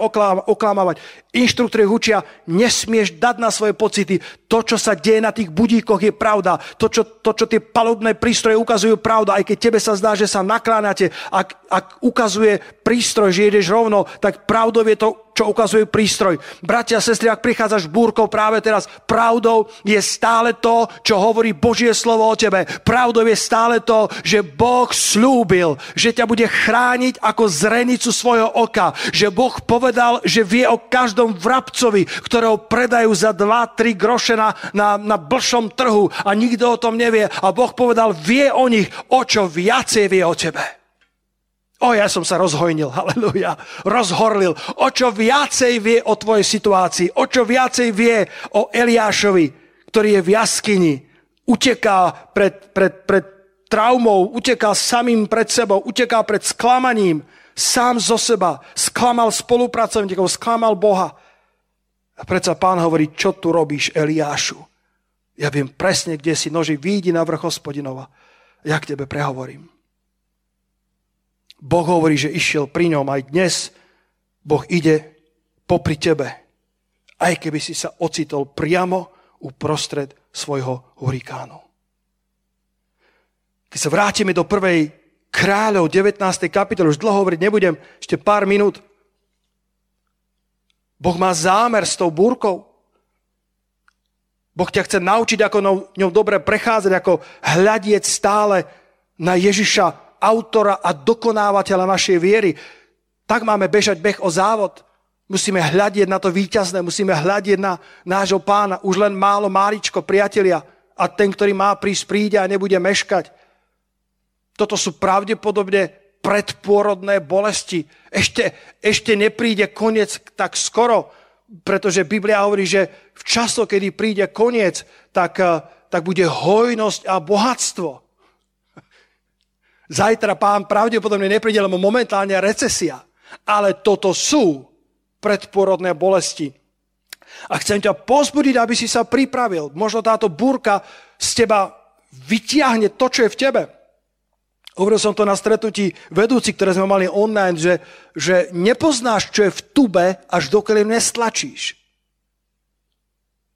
oklamávať. Inštruktori učia, nesmieš dať na svoje pocity. To, čo sa deje na tých budíkoch, je pravda. To, čo, to, čo tie palubné prístroje ukazujú, pravda. Aj keď tebe sa zdá, že sa nakláňate, ak, ak ukazuje prístroj, že ideš rovno, tak pravdou je to čo ukazuje prístroj. Bratia a sestry, ak prichádzaš búrkou práve teraz, pravdou je stále to, čo hovorí Božie slovo o tebe. Pravdou je stále to, že Boh slúbil, že ťa bude chrániť ako zrenicu svojho oka. Že Boh povedal, že vie o každom vrabcovi, ktorého predajú za 2-3 groše na, na, na blšom trhu a nikto o tom nevie. A Boh povedal, vie o nich, o čo viacej vie o tebe. O, ja som sa rozhojnil, halleluja, rozhorlil. O čo viacej vie o tvojej situácii, o čo viacej vie o Eliášovi, ktorý je v jaskyni, uteká pred, pred, pred traumou, uteká samým pred sebou, uteká pred sklamaním, sám zo seba, sklamal spolupracovníkov, sklamal Boha. A predsa pán hovorí, čo tu robíš, Eliášu? Ja viem presne, kde si noži, výjdi na vrch hospodinova. Ja k tebe prehovorím. Boh hovorí, že išiel pri ňom aj dnes. Boh ide popri tebe. Aj keby si sa ocitol priamo uprostred svojho hurikánu. Keď sa vrátime do prvej kráľov 19. kapitoly, už dlho hovoriť nebudem, ešte pár minút. Boh má zámer s tou búrkou. Boh ťa chce naučiť, ako ňou dobre prechádzať, ako hľadieť stále na Ježiša, autora a dokonávateľa našej viery, tak máme bežať beh o závod. Musíme hľadieť na to víťazné, musíme hľadieť na nášho pána. Už len málo máličko, priatelia. A ten, ktorý má prísť, príde a nebude meškať. Toto sú pravdepodobne predpôrodné bolesti. Ešte, ešte nepríde koniec tak skoro, pretože Biblia hovorí, že v času, kedy príde koniec, tak, eh, tak bude hojnosť a bohatstvo. Zajtra pán pravdepodobne nepríde, lebo momentálne recesia. Ale toto sú predporodné bolesti. A chcem ťa pozbudiť, aby si sa pripravil. Možno táto búrka z teba vytiahne to, čo je v tebe. Hovoril som to na stretnutí vedúci, ktoré sme mali online, že, že nepoznáš, čo je v tube, až dokiaľ nestlačíš.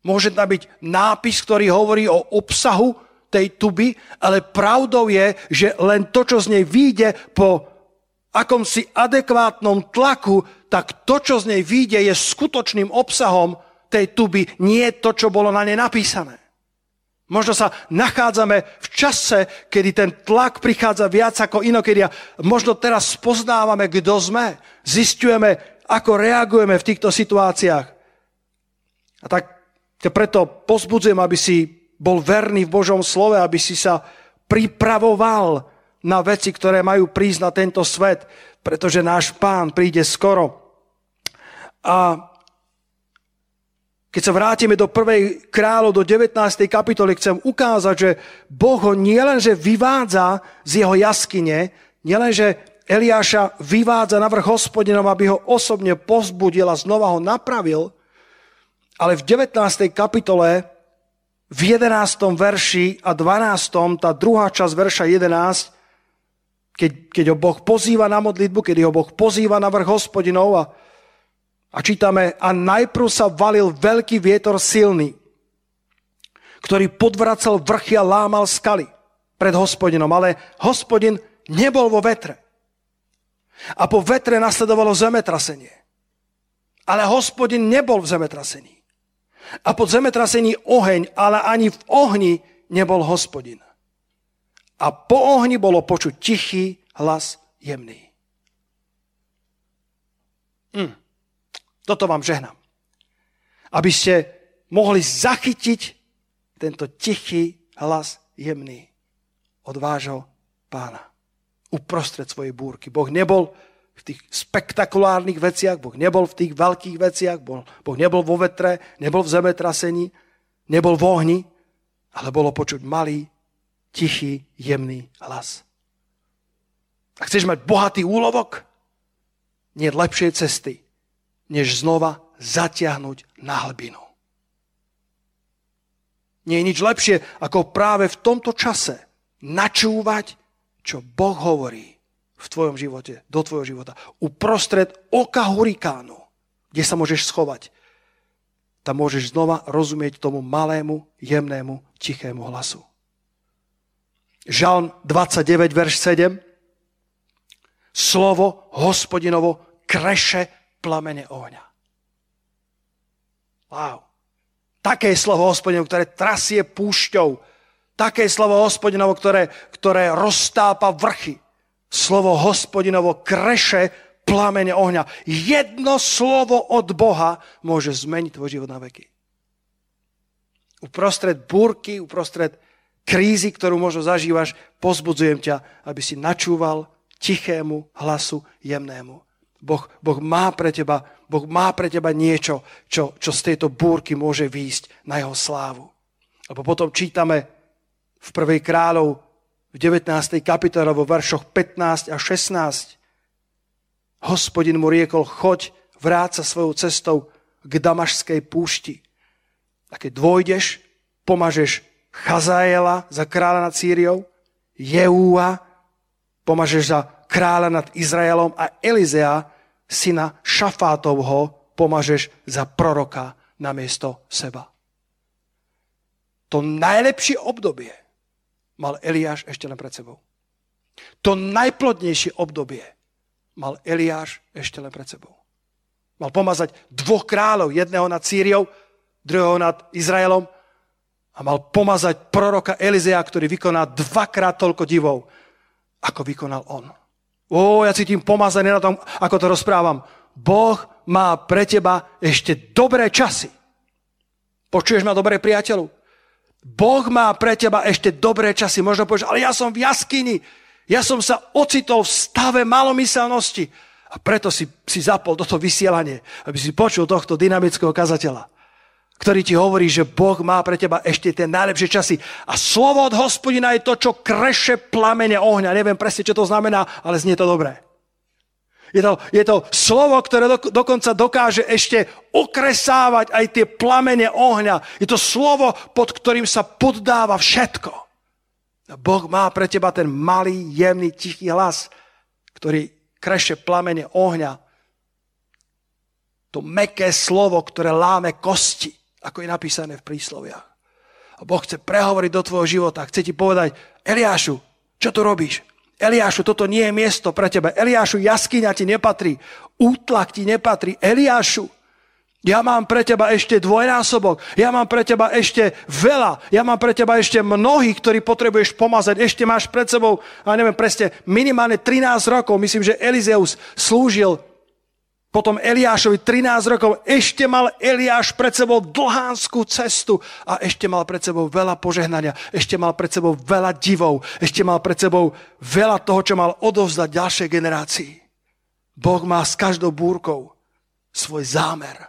Môže tam byť nápis, ktorý hovorí o obsahu, tej tuby, ale pravdou je, že len to, čo z nej vyjde po akomsi adekvátnom tlaku, tak to, čo z nej vyjde, je skutočným obsahom tej tuby, nie to, čo bolo na nej napísané. Možno sa nachádzame v čase, kedy ten tlak prichádza viac ako inokedy a možno teraz spoznávame, kto sme, zistujeme, ako reagujeme v týchto situáciách. A tak preto pozbudzujem, aby si bol verný v Božom slove, aby si sa pripravoval na veci, ktoré majú prísť na tento svet, pretože náš pán príde skoro. A keď sa vrátime do prvej kráľov, do 19. kapitoly, chcem ukázať, že Boh ho nielenže vyvádza z jeho jaskyne, nielenže Eliáša vyvádza na vrch hospodinom, aby ho osobne pozbudil a znova ho napravil, ale v 19. kapitole v 11. verši a 12. tá druhá časť verša 11, keď, keď ho Boh pozýva na modlitbu, keď ho Boh pozýva na vrch hospodinov a A čítame, a najprv sa valil veľký vietor silný, ktorý podvracal vrchy a lámal skaly pred hospodinom, ale hospodin nebol vo vetre. A po vetre nasledovalo zemetrasenie. Ale hospodin nebol v zemetrasení. A po zemetrasení oheň, ale ani v ohni nebol hospodin. A po ohni bolo počuť tichý hlas jemný. Hm. Toto vám žehnám. Aby ste mohli zachytiť tento tichý hlas jemný od vášho pána. Uprostred svojej búrky. Boh nebol v tých spektakulárnych veciach, Boh nebol v tých veľkých veciach, boh, nebol vo vetre, nebol v zemetrasení, nebol v ohni, ale bolo počuť malý, tichý, jemný hlas. A chceš mať bohatý úlovok? Nie lepšej cesty, než znova zatiahnuť na hlbinu. Nie je nič lepšie, ako práve v tomto čase načúvať, čo Boh hovorí v tvojom živote, do tvojho života. Uprostred oka hurikánu, kde sa môžeš schovať, tam môžeš znova rozumieť tomu malému, jemnému, tichému hlasu. Žalm 29, verš 7. Slovo hospodinovo kreše plamene ohňa. Wow. Také je slovo hospodinovo, ktoré trasie púšťou. Také je slovo hospodinovo, ktoré, ktoré roztápa vrchy. Slovo hospodinovo kreše plamene ohňa. Jedno slovo od Boha môže zmeniť tvoj život na veky. Uprostred búrky, uprostred krízy, ktorú možno zažívaš, pozbudzujem ťa, aby si načúval tichému hlasu jemnému. Boh, boh má pre teba Boh má pre teba niečo, čo, čo z tejto búrky môže výjsť na jeho slávu. Lebo potom čítame v prvej kráľov v 19. kapitole vo veršoch 15 a 16. Hospodin mu riekol, choď, vráť sa svojou cestou k Damašskej púšti. A keď dôjdeš, pomažeš Chazaela za kráľa nad Sýriou, Jeúa, pomažeš za kráľa nad Izraelom a Elizea syna Šafátovho pomažeš za proroka namiesto seba. To najlepšie obdobie mal Eliáš ešte len pred sebou. To najplodnejšie obdobie mal Eliáš ešte len pred sebou. Mal pomazať dvoch kráľov, jedného nad Sýriou, druhého nad Izraelom a mal pomazať proroka Elizea, ktorý vykoná dvakrát toľko divov, ako vykonal on. Ó, ja cítim pomazaný na tom, ako to rozprávam. Boh má pre teba ešte dobré časy. Počuješ ma, dobré priateľu? Boh má pre teba ešte dobré časy. Možno povieš, ale ja som v jaskyni. Ja som sa ocitol v stave malomyselnosti. A preto si, si zapol toto vysielanie, aby si počul tohto dynamického kazateľa ktorý ti hovorí, že Boh má pre teba ešte tie najlepšie časy. A slovo od hospodina je to, čo kreše plamene ohňa. Neviem presne, čo to znamená, ale znie to dobré. Je to, je to slovo, ktoré do, dokonca dokáže ešte okresávať aj tie plamene ohňa. Je to slovo, pod ktorým sa poddáva všetko. Boh má pre teba ten malý, jemný, tichý hlas, ktorý kreše plamene ohňa. To meké slovo, ktoré láme kosti ako je napísané v prísloviach. A Boh chce prehovoriť do tvojho života. Chce ti povedať, Eliášu, čo tu robíš? Eliášu, toto nie je miesto pre teba. Eliášu, jaskyňa ti nepatrí. Útlak ti nepatrí. Eliášu, ja mám pre teba ešte dvojnásobok. Ja mám pre teba ešte veľa. Ja mám pre teba ešte mnohých, ktorí potrebuješ pomazať. Ešte máš pred sebou, a neviem presne, minimálne 13 rokov. Myslím, že Elizeus slúžil potom Eliášovi 13 rokov, ešte mal Eliáš pred sebou dlhánskú cestu a ešte mal pred sebou veľa požehnania, ešte mal pred sebou veľa divov, ešte mal pred sebou veľa toho, čo mal odovzdať ďalšej generácii. Boh má s každou búrkou svoj zámer.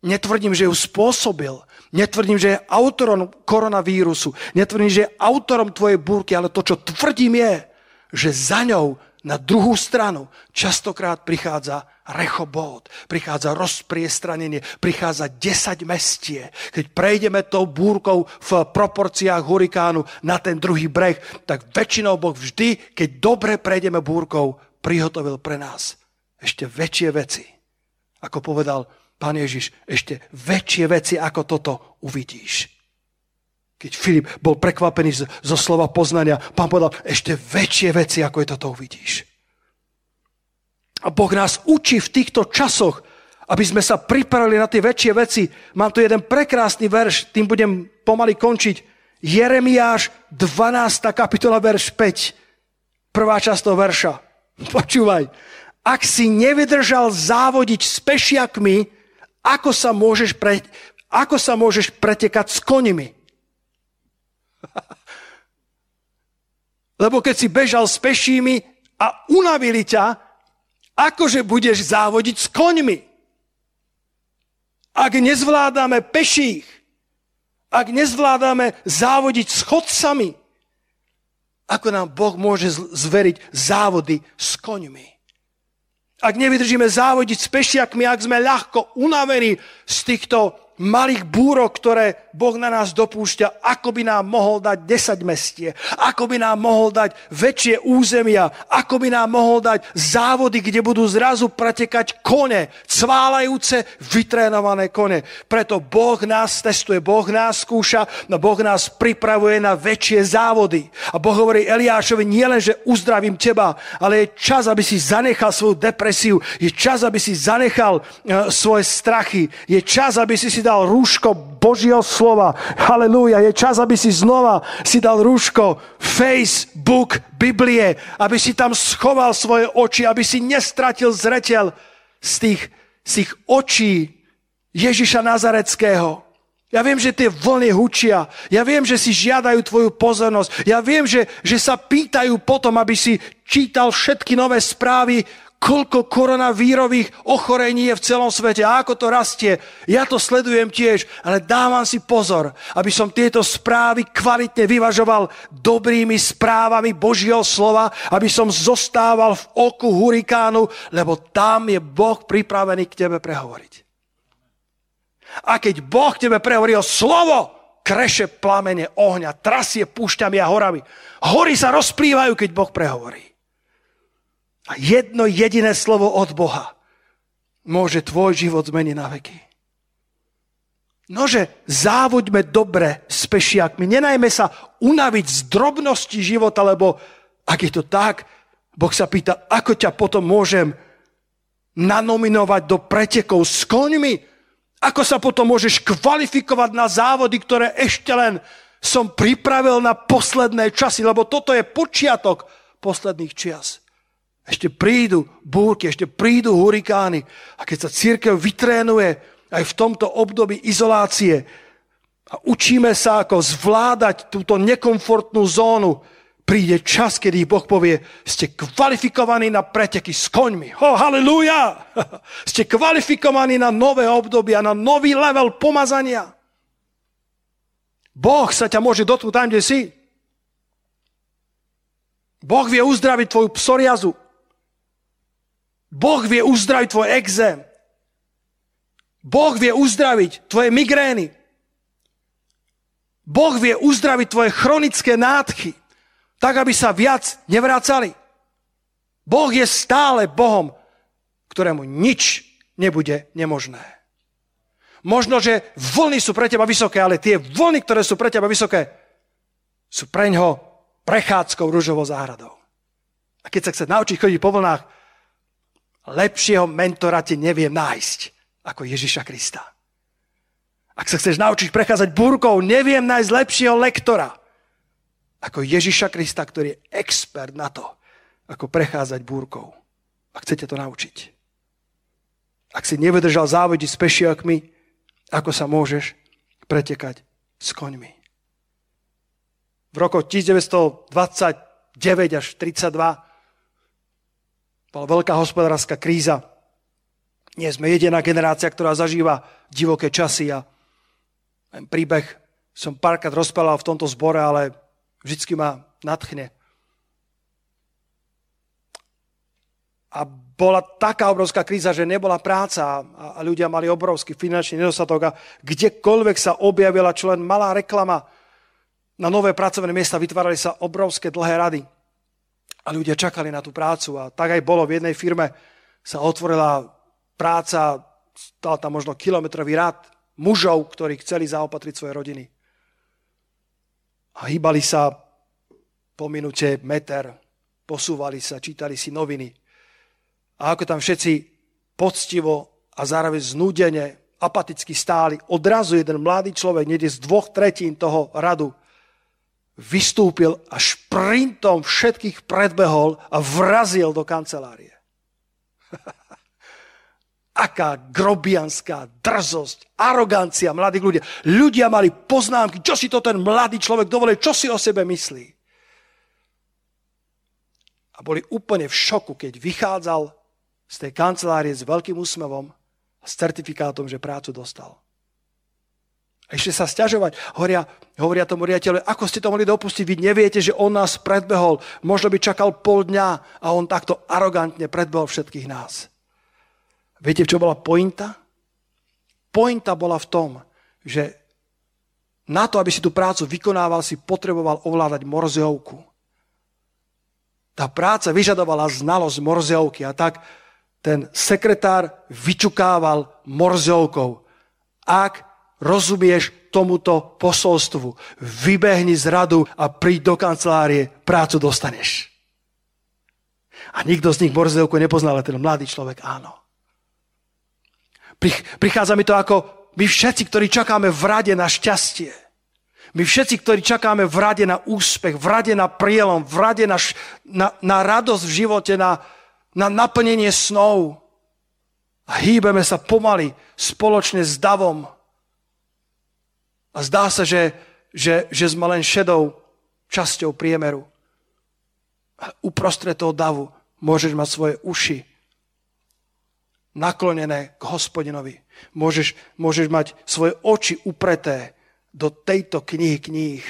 Netvrdím, že ju spôsobil, netvrdím, že je autorom koronavírusu, netvrdím, že je autorom tvojej búrky, ale to, čo tvrdím je, že za ňou na druhú stranu častokrát prichádza rechobót, prichádza rozpriestranenie, prichádza 10 mestie. Keď prejdeme tou búrkou v proporciách hurikánu na ten druhý breh, tak väčšinou Boh vždy, keď dobre prejdeme búrkou, prihotovil pre nás ešte väčšie veci. Ako povedal pán Ježiš, ešte väčšie veci ako toto uvidíš. Keď Filip bol prekvapený zo slova poznania, pán povedal, ešte väčšie veci ako je toto uvidíš. A Boh nás učí v týchto časoch, aby sme sa pripravili na tie väčšie veci. Mám tu jeden prekrásny verš, tým budem pomaly končiť. Jeremiáš 12. kapitola, verš 5. Prvá časť toho verša. Počúvaj. Ak si nevydržal závodiť s pešiakmi, ako sa môžeš, pre, ako sa môžeš pretekať s konimi? [LAUGHS] Lebo keď si bežal s pešími a unavili ťa, akože budeš závodiť s koňmi? Ak nezvládame peších, ak nezvládame závodiť s chodcami, ako nám Boh môže zveriť závody s koňmi? Ak nevydržíme závodiť s pešiakmi, ak sme ľahko unavení z týchto malých búrok, ktoré Boh na nás dopúšťa, ako by nám mohol dať 10 mestie, ako by nám mohol dať väčšie územia, ako by nám mohol dať závody, kde budú zrazu pretekať kone, cválajúce, vytrénované kone. Preto Boh nás testuje, Boh nás skúša, no Boh nás pripravuje na väčšie závody. A Boh hovorí Eliášovi, nielen, že uzdravím teba, ale je čas, aby si zanechal svoju depresiu, je čas, aby si zanechal uh, svoje strachy, je čas, aby si si dal rúško Božieho slova. Halelúja. Je čas, aby si znova si dal rúško Facebook Biblie, aby si tam schoval svoje oči, aby si nestratil zretel z tých, z tých očí Ježiša Nazareckého. Ja viem, že tie vlny hučia. Ja viem, že si žiadajú tvoju pozornosť. Ja viem, že, že sa pýtajú potom, aby si čítal všetky nové správy koľko koronavírových ochorení je v celom svete a ako to rastie. Ja to sledujem tiež, ale dávam si pozor, aby som tieto správy kvalitne vyvažoval dobrými správami Božieho slova, aby som zostával v oku hurikánu, lebo tam je Boh pripravený k tebe prehovoriť. A keď Boh tebe prehovorí o slovo, kreše plamene ohňa, trasie púšťami a horami. Hory sa rozplývajú, keď Boh prehovorí. A jedno jediné slovo od Boha môže tvoj život zmeniť na veky. Nože závoďme dobre s pešiakmi. Nenajme sa unaviť z drobnosti života, lebo ak je to tak, Boh sa pýta, ako ťa potom môžem nanominovať do pretekov s koňmi? Ako sa potom môžeš kvalifikovať na závody, ktoré ešte len som pripravil na posledné časy, lebo toto je počiatok posledných čias. Ešte prídu búrky, ešte prídu hurikány. A keď sa církev vytrénuje aj v tomto období izolácie a učíme sa, ako zvládať túto nekomfortnú zónu, príde čas, kedy Boh povie, ste kvalifikovaní na preteky s koňmi. Ho, halleluja! [LAUGHS] Ste kvalifikovaní na nové obdobia, na nový level pomazania. Boh sa ťa môže dotknúť tam, kde si. Boh vie uzdraviť tvoju psoriazu. Boh vie uzdraviť tvoj exém. Boh vie uzdraviť tvoje migrény. Boh vie uzdraviť tvoje chronické nádchy, tak aby sa viac nevracali. Boh je stále Bohom, ktorému nič nebude nemožné. Možno, že vlny sú pre teba vysoké, ale tie vlny, ktoré sú pre teba vysoké, sú pre ňoho prechádzkou rúžovou záhradou. A keď sa chce naučiť chodiť po vlnách, lepšieho mentora ti neviem nájsť ako Ježiša Krista. Ak sa chceš naučiť prechádzať búrkou, neviem nájsť lepšieho lektora ako Ježiša Krista, ktorý je expert na to, ako prechádzať búrkou. A chcete to naučiť. Ak si nevydržal závodiť s pešiakmi, ako sa môžeš pretekať s koňmi. V roku 1929 až 32 bola veľká hospodárska kríza. Nie sme jediná generácia, ktorá zažíva divoké časy a ten príbeh som párkrát rozpálal v tomto zbore, ale vždycky ma nadchne. A bola taká obrovská kríza, že nebola práca a, a ľudia mali obrovský finančný nedostatok a kdekoľvek sa objavila čo len malá reklama na nové pracovné miesta, vytvárali sa obrovské dlhé rady. A ľudia čakali na tú prácu a tak aj bolo. V jednej firme sa otvorila práca stal tam možno kilometrový rad mužov, ktorí chceli zaopatriť svoje rodiny. A hýbali sa po minúte meter, posúvali sa, čítali si noviny. A ako tam všetci poctivo a zároveň znúdene, apaticky stáli, odrazu jeden mladý človek, niekde z dvoch tretín toho radu, vystúpil a šprintom všetkých predbehol a vrazil do kancelárie. [LAUGHS] Aká grobianská drzosť, arogancia mladých ľudí. Ľudia mali poznámky, čo si to ten mladý človek dovolil, čo si o sebe myslí. A boli úplne v šoku, keď vychádzal z tej kancelárie s veľkým úsmevom a s certifikátom, že prácu dostal. A ešte sa stiažovať. Hovoria, hovoria tomu riaditeľu, ako ste to mohli dopustiť, vy neviete, že on nás predbehol. Možno by čakal pol dňa a on takto arogantne predbehol všetkých nás. Viete, čo bola pointa? Pointa bola v tom, že na to, aby si tú prácu vykonával, si potreboval ovládať morzeovku. Tá práca vyžadovala znalosť morzeovky a tak ten sekretár vyčukával morzeovkou. Ak rozumieš tomuto posolstvu, vybehni z radu a príď do kancelárie, prácu dostaneš. A nikto z nich Morzevku nepoznal, ale ten mladý človek áno. Prichádza mi to ako my všetci, ktorí čakáme v rade na šťastie. My všetci, ktorí čakáme v rade na úspech, v rade na prielom, v rade na, na, na radosť v živote, na, na naplnenie snov. A hýbeme sa pomaly spoločne s davom, a zdá sa, že, že, že sme len šedou časťou priemeru. A uprostred toho davu môžeš mať svoje uši naklonené k hospodinovi. Môžeš, môžeš mať svoje oči upreté do tejto knihy kníh.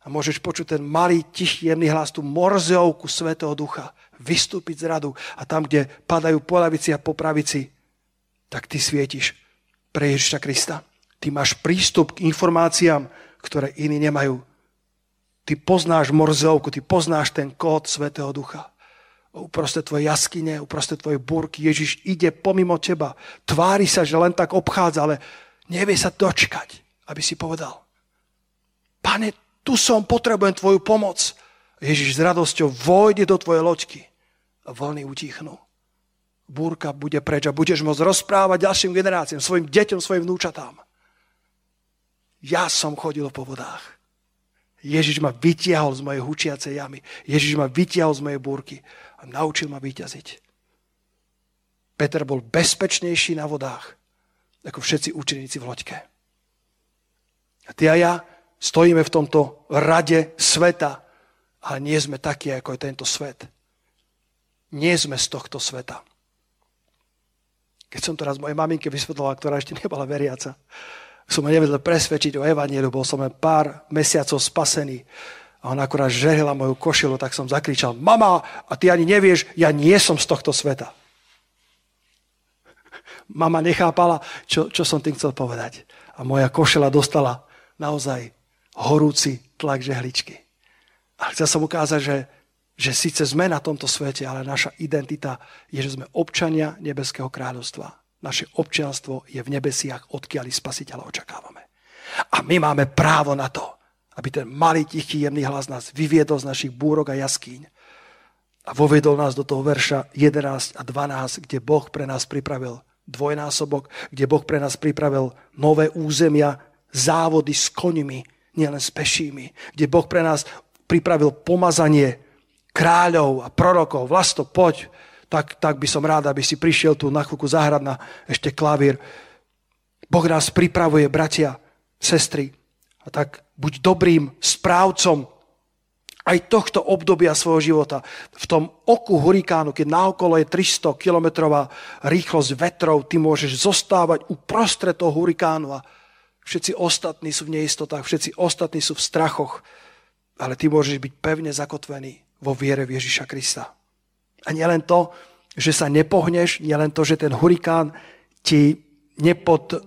A môžeš počuť ten malý, tichý, jemný hlas, tú morzeovku Svetého Ducha, vystúpiť z radu a tam, kde padajú po lavici a po pravici, tak ty svietiš pre Ježiša Krista. Ty máš prístup k informáciám, ktoré iní nemajú. Ty poznáš morzeovku, ty poznáš ten kód Svetého Ducha. Uprostred tvojej jaskyne, uprostred tvojej búrky Ježiš ide pomimo teba. Tvári sa, že len tak obchádza, ale nevie sa dočkať, aby si povedal. Pane, tu som, potrebujem tvoju pomoc. Ježiš s radosťou vojde do tvojej loďky a vlny utichnú. Búrka bude preč a budeš môcť rozprávať ďalším generáciám, svojim deťom, svojim vnúčatám. Ja som chodil po vodách. Ježiš ma vytiahol z mojej hučiacej jamy. Ježiš ma vytiahol z mojej búrky a naučil ma vyťaziť. Peter bol bezpečnejší na vodách ako všetci učeníci v loďke. A ty a ja stojíme v tomto rade sveta, ale nie sme takí, ako je tento svet. Nie sme z tohto sveta. Keď som to raz mojej maminke vysvetloval, ktorá ešte nebola veriaca, som ma nevedel presvedčiť o evanielu, bol som len pár mesiacov spasený. A ona akurát žehla moju košilu, tak som zakričal, mama, a ty ani nevieš, ja nie som z tohto sveta. Mama nechápala, čo, čo som tým chcel povedať. A moja košela dostala naozaj horúci tlak žehličky. A chcel som ukázať, že, že síce sme na tomto svete, ale naša identita je, že sme občania Nebeského kráľovstva. Naše občianstvo je v nebesiach, odkiaľ spasiteľa očakávame. A my máme právo na to, aby ten malý, tichý, jemný hlas nás vyviedol z našich búrok a jaskýň a voviedol nás do toho verša 11 a 12, kde Boh pre nás pripravil dvojnásobok, kde Boh pre nás pripravil nové územia, závody s koňmi, nielen s pešími, kde Boh pre nás pripravil pomazanie kráľov a prorokov. Vlasto, poď, tak, tak by som rád, aby si prišiel tu na chvíľku zahrať na ešte klavír. Boh nás pripravuje, bratia, sestry. A tak buď dobrým správcom aj tohto obdobia svojho života. V tom oku hurikánu, keď naokolo je 300 kilometrová rýchlosť vetrov, ty môžeš zostávať uprostred toho hurikánu a všetci ostatní sú v neistotách, všetci ostatní sú v strachoch, ale ty môžeš byť pevne zakotvený vo viere v Ježiša Krista. A nielen to, že sa nepohneš, nielen to, že ten hurikán ti nepod,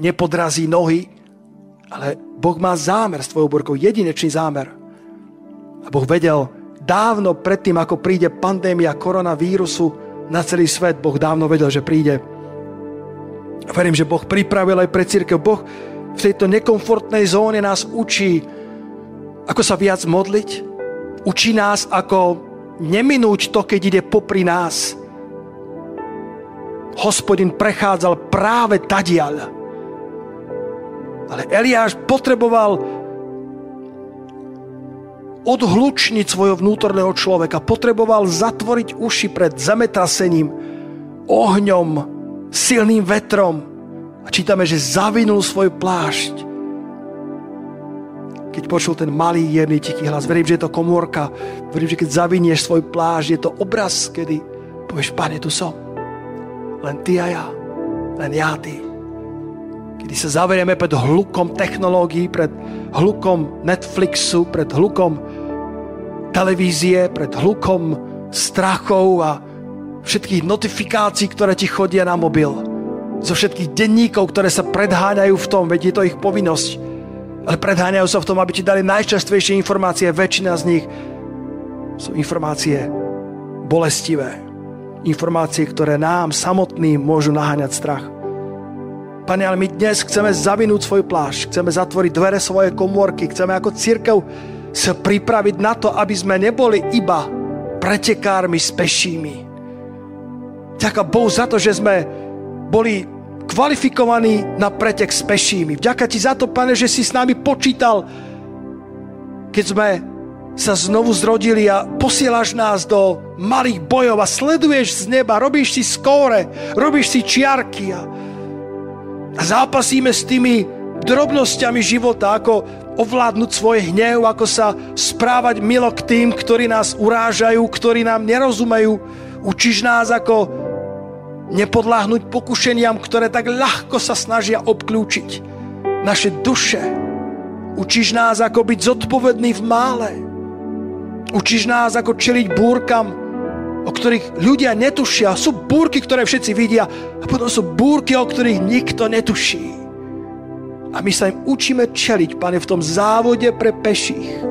nepodrazí nohy, ale Boh má zámer s tvojou búrkou, jedinečný zámer. A Boh vedel dávno predtým, ako príde pandémia koronavírusu na celý svet, Boh dávno vedel, že príde Verím, že Boh pripravil aj pre církev. Boh v tejto nekomfortnej zóne nás učí, ako sa viac modliť. Učí nás, ako neminúť to, keď ide popri nás. Hospodin prechádzal práve tadiaľ. Ale Eliáš potreboval odhlučniť svojho vnútorného človeka. Potreboval zatvoriť uši pred zemetrasením, ohňom, silným vetrom. A čítame, že zavinul svoj plášť keď počul ten malý, jemný, tichý hlas. Verím, že je to komórka. Verím, že keď zavinieš svoj pláž, je to obraz, kedy povieš, pane, tu som. Len ty a ja. Len ja ty. Kedy sa zaverieme pred hlukom technológií, pred hlukom Netflixu, pred hlukom televízie, pred hlukom strachov a všetkých notifikácií, ktoré ti chodia na mobil. Zo všetkých denníkov, ktoré sa predháňajú v tom, veď je to ich povinnosť ale predháňajú sa v tom, aby ti dali najčastejšie informácie. Väčšina z nich sú informácie bolestivé. Informácie, ktoré nám samotným môžu naháňať strach. Pane, ale my dnes chceme zavinúť svoj plášť, chceme zatvoriť dvere svojej komórky, chceme ako církev sa pripraviť na to, aby sme neboli iba pretekármi s pešími. Ďaká Bohu za to, že sme boli kvalifikovaní na pretek s pešími. Vďaka ti za to, pane, že si s nami počítal, keď sme sa znovu zrodili a posielaš nás do malých bojov a sleduješ z neba, robíš si skóre, robíš si čiarky a, zápasíme s tými drobnosťami života, ako ovládnuť svoj hnev, ako sa správať milo k tým, ktorí nás urážajú, ktorí nám nerozumejú. Učíš nás, ako nepodláhnuť pokušeniam, ktoré tak ľahko sa snažia obklúčiť naše duše. Učíš nás, ako byť zodpovedný v mále. Učíš nás, ako čeliť búrkam, o ktorých ľudia netušia. Sú búrky, ktoré všetci vidia a potom sú búrky, o ktorých nikto netuší. A my sa im učíme čeliť, pane, v tom závode pre peších.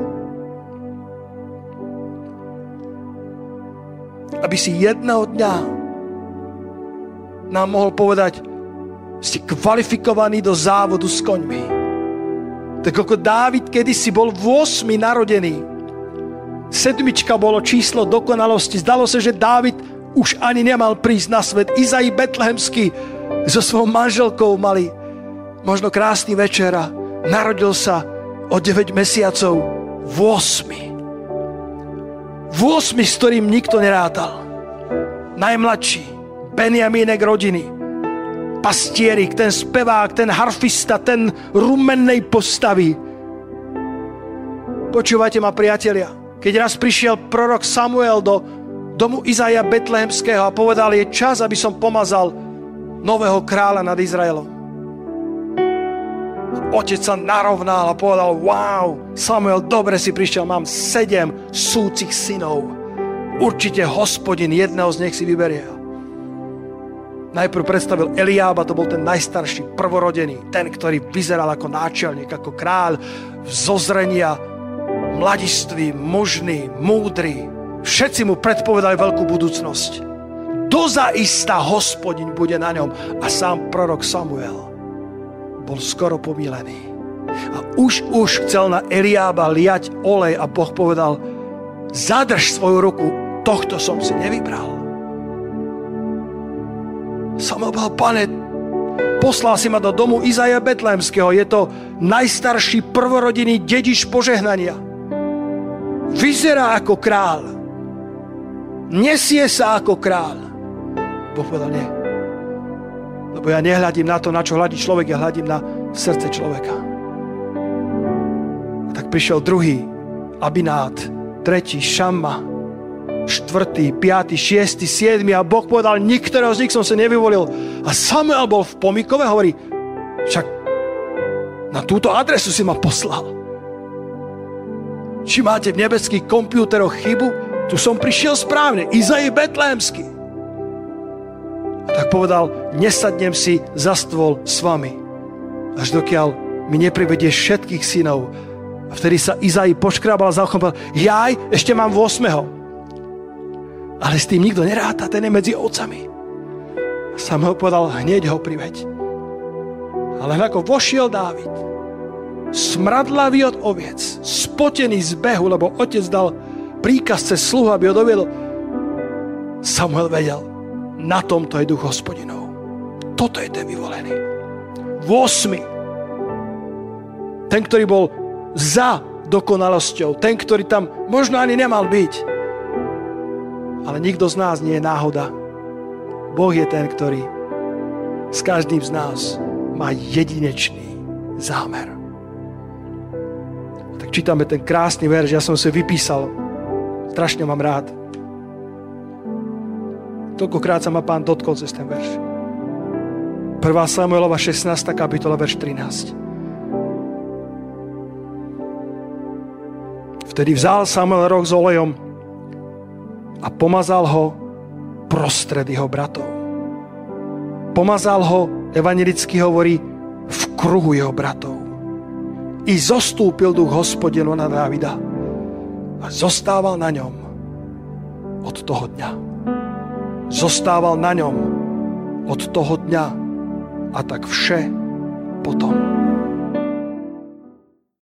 Aby si jedného dňa nám mohol povedať, ste kvalifikovaní do závodu s koňmi. Tak ako Dávid kedysi bol v 8 narodený. Sedmička bolo číslo dokonalosti. Zdalo sa, že Dávid už ani nemal prísť na svet. Izai Betlehemský so svojou manželkou mali možno krásny večer a narodil sa o 9 mesiacov v 8. V 8, s ktorým nikto nerátal. Najmladší Benjamínek rodiny. Pastierik, ten spevák, ten harfista, ten rumennej postavy. Počúvajte ma, priatelia. Keď raz prišiel prorok Samuel do domu Izaja Betlehemského a povedal, je čas, aby som pomazal nového kráľa nad Izraelom. Otec sa narovnal a povedal, wow, Samuel, dobre si prišiel, mám sedem súcich synov. Určite hospodin jedného z nich si vyberie. Najprv predstavil Eliába, to bol ten najstarší, prvorodený, ten, ktorý vyzeral ako náčelník, ako kráľ, zozrenia, mladiství, mužný, múdry. Všetci mu predpovedali veľkú budúcnosť. Dozaista hospodin bude na ňom. A sám prorok Samuel bol skoro pomílený. A už, už chcel na Eliába liať olej a Boh povedal, zadrž svoju ruku, tohto som si nevybral. Povedal, pane, poslal si ma do domu Izaja Betlémskeho. Je to najstarší prvorodinný dedič požehnania. Vyzerá ako král. Nesie sa ako král. Boh povedal, nie. Lebo ja nehľadím na to, na čo hľadí človek, ja hľadím na srdce človeka. A tak prišiel druhý, Abinát, tretí, Šamma, štvrtý, piatý, šiestý, siedmy a Boh povedal, niktorého z nich som sa nevyvolil. A Samuel bol v pomikove hovorí, však na túto adresu si ma poslal. Či máte v nebeských kompúteroch chybu? Tu som prišiel správne. Izai Betlémsky. A tak povedal, nesadnem si za stôl s vami. Až dokiaľ mi neprivedie všetkých synov. A vtedy sa Izai poškrábal za ochom jaj, ešte mám 8. Ale s tým nikto neráta, ten je medzi ovcami. Sam ho povedal, hneď ho priveď. Ale ako vošiel Dávid, smradlavý od oviec, spotený z behu, lebo otec dal príkaz cez sluhu, aby ho doviedol, Samuel vedel, na tomto je duch hospodinov. Toto je ten vyvolený. V 8. Ten, ktorý bol za dokonalosťou. Ten, ktorý tam možno ani nemal byť. Ale nikto z nás nie je náhoda. Boh je ten, ktorý s každým z nás má jedinečný zámer. Tak čítame ten krásny verš, ja som si vypísal. Strašne mám rád. Toľkokrát sa ma pán dotkol cez ten verš. 1. Samuelova 16. kapitola, verš 13. Vtedy vzal Samuel roh s olejom a pomazal ho prostred jeho bratov. Pomazal ho, evangelicky hovorí, v kruhu jeho bratov. I zostúpil duch hospodinu na Dávida a zostával na ňom od toho dňa. Zostával na ňom od toho dňa a tak vše potom.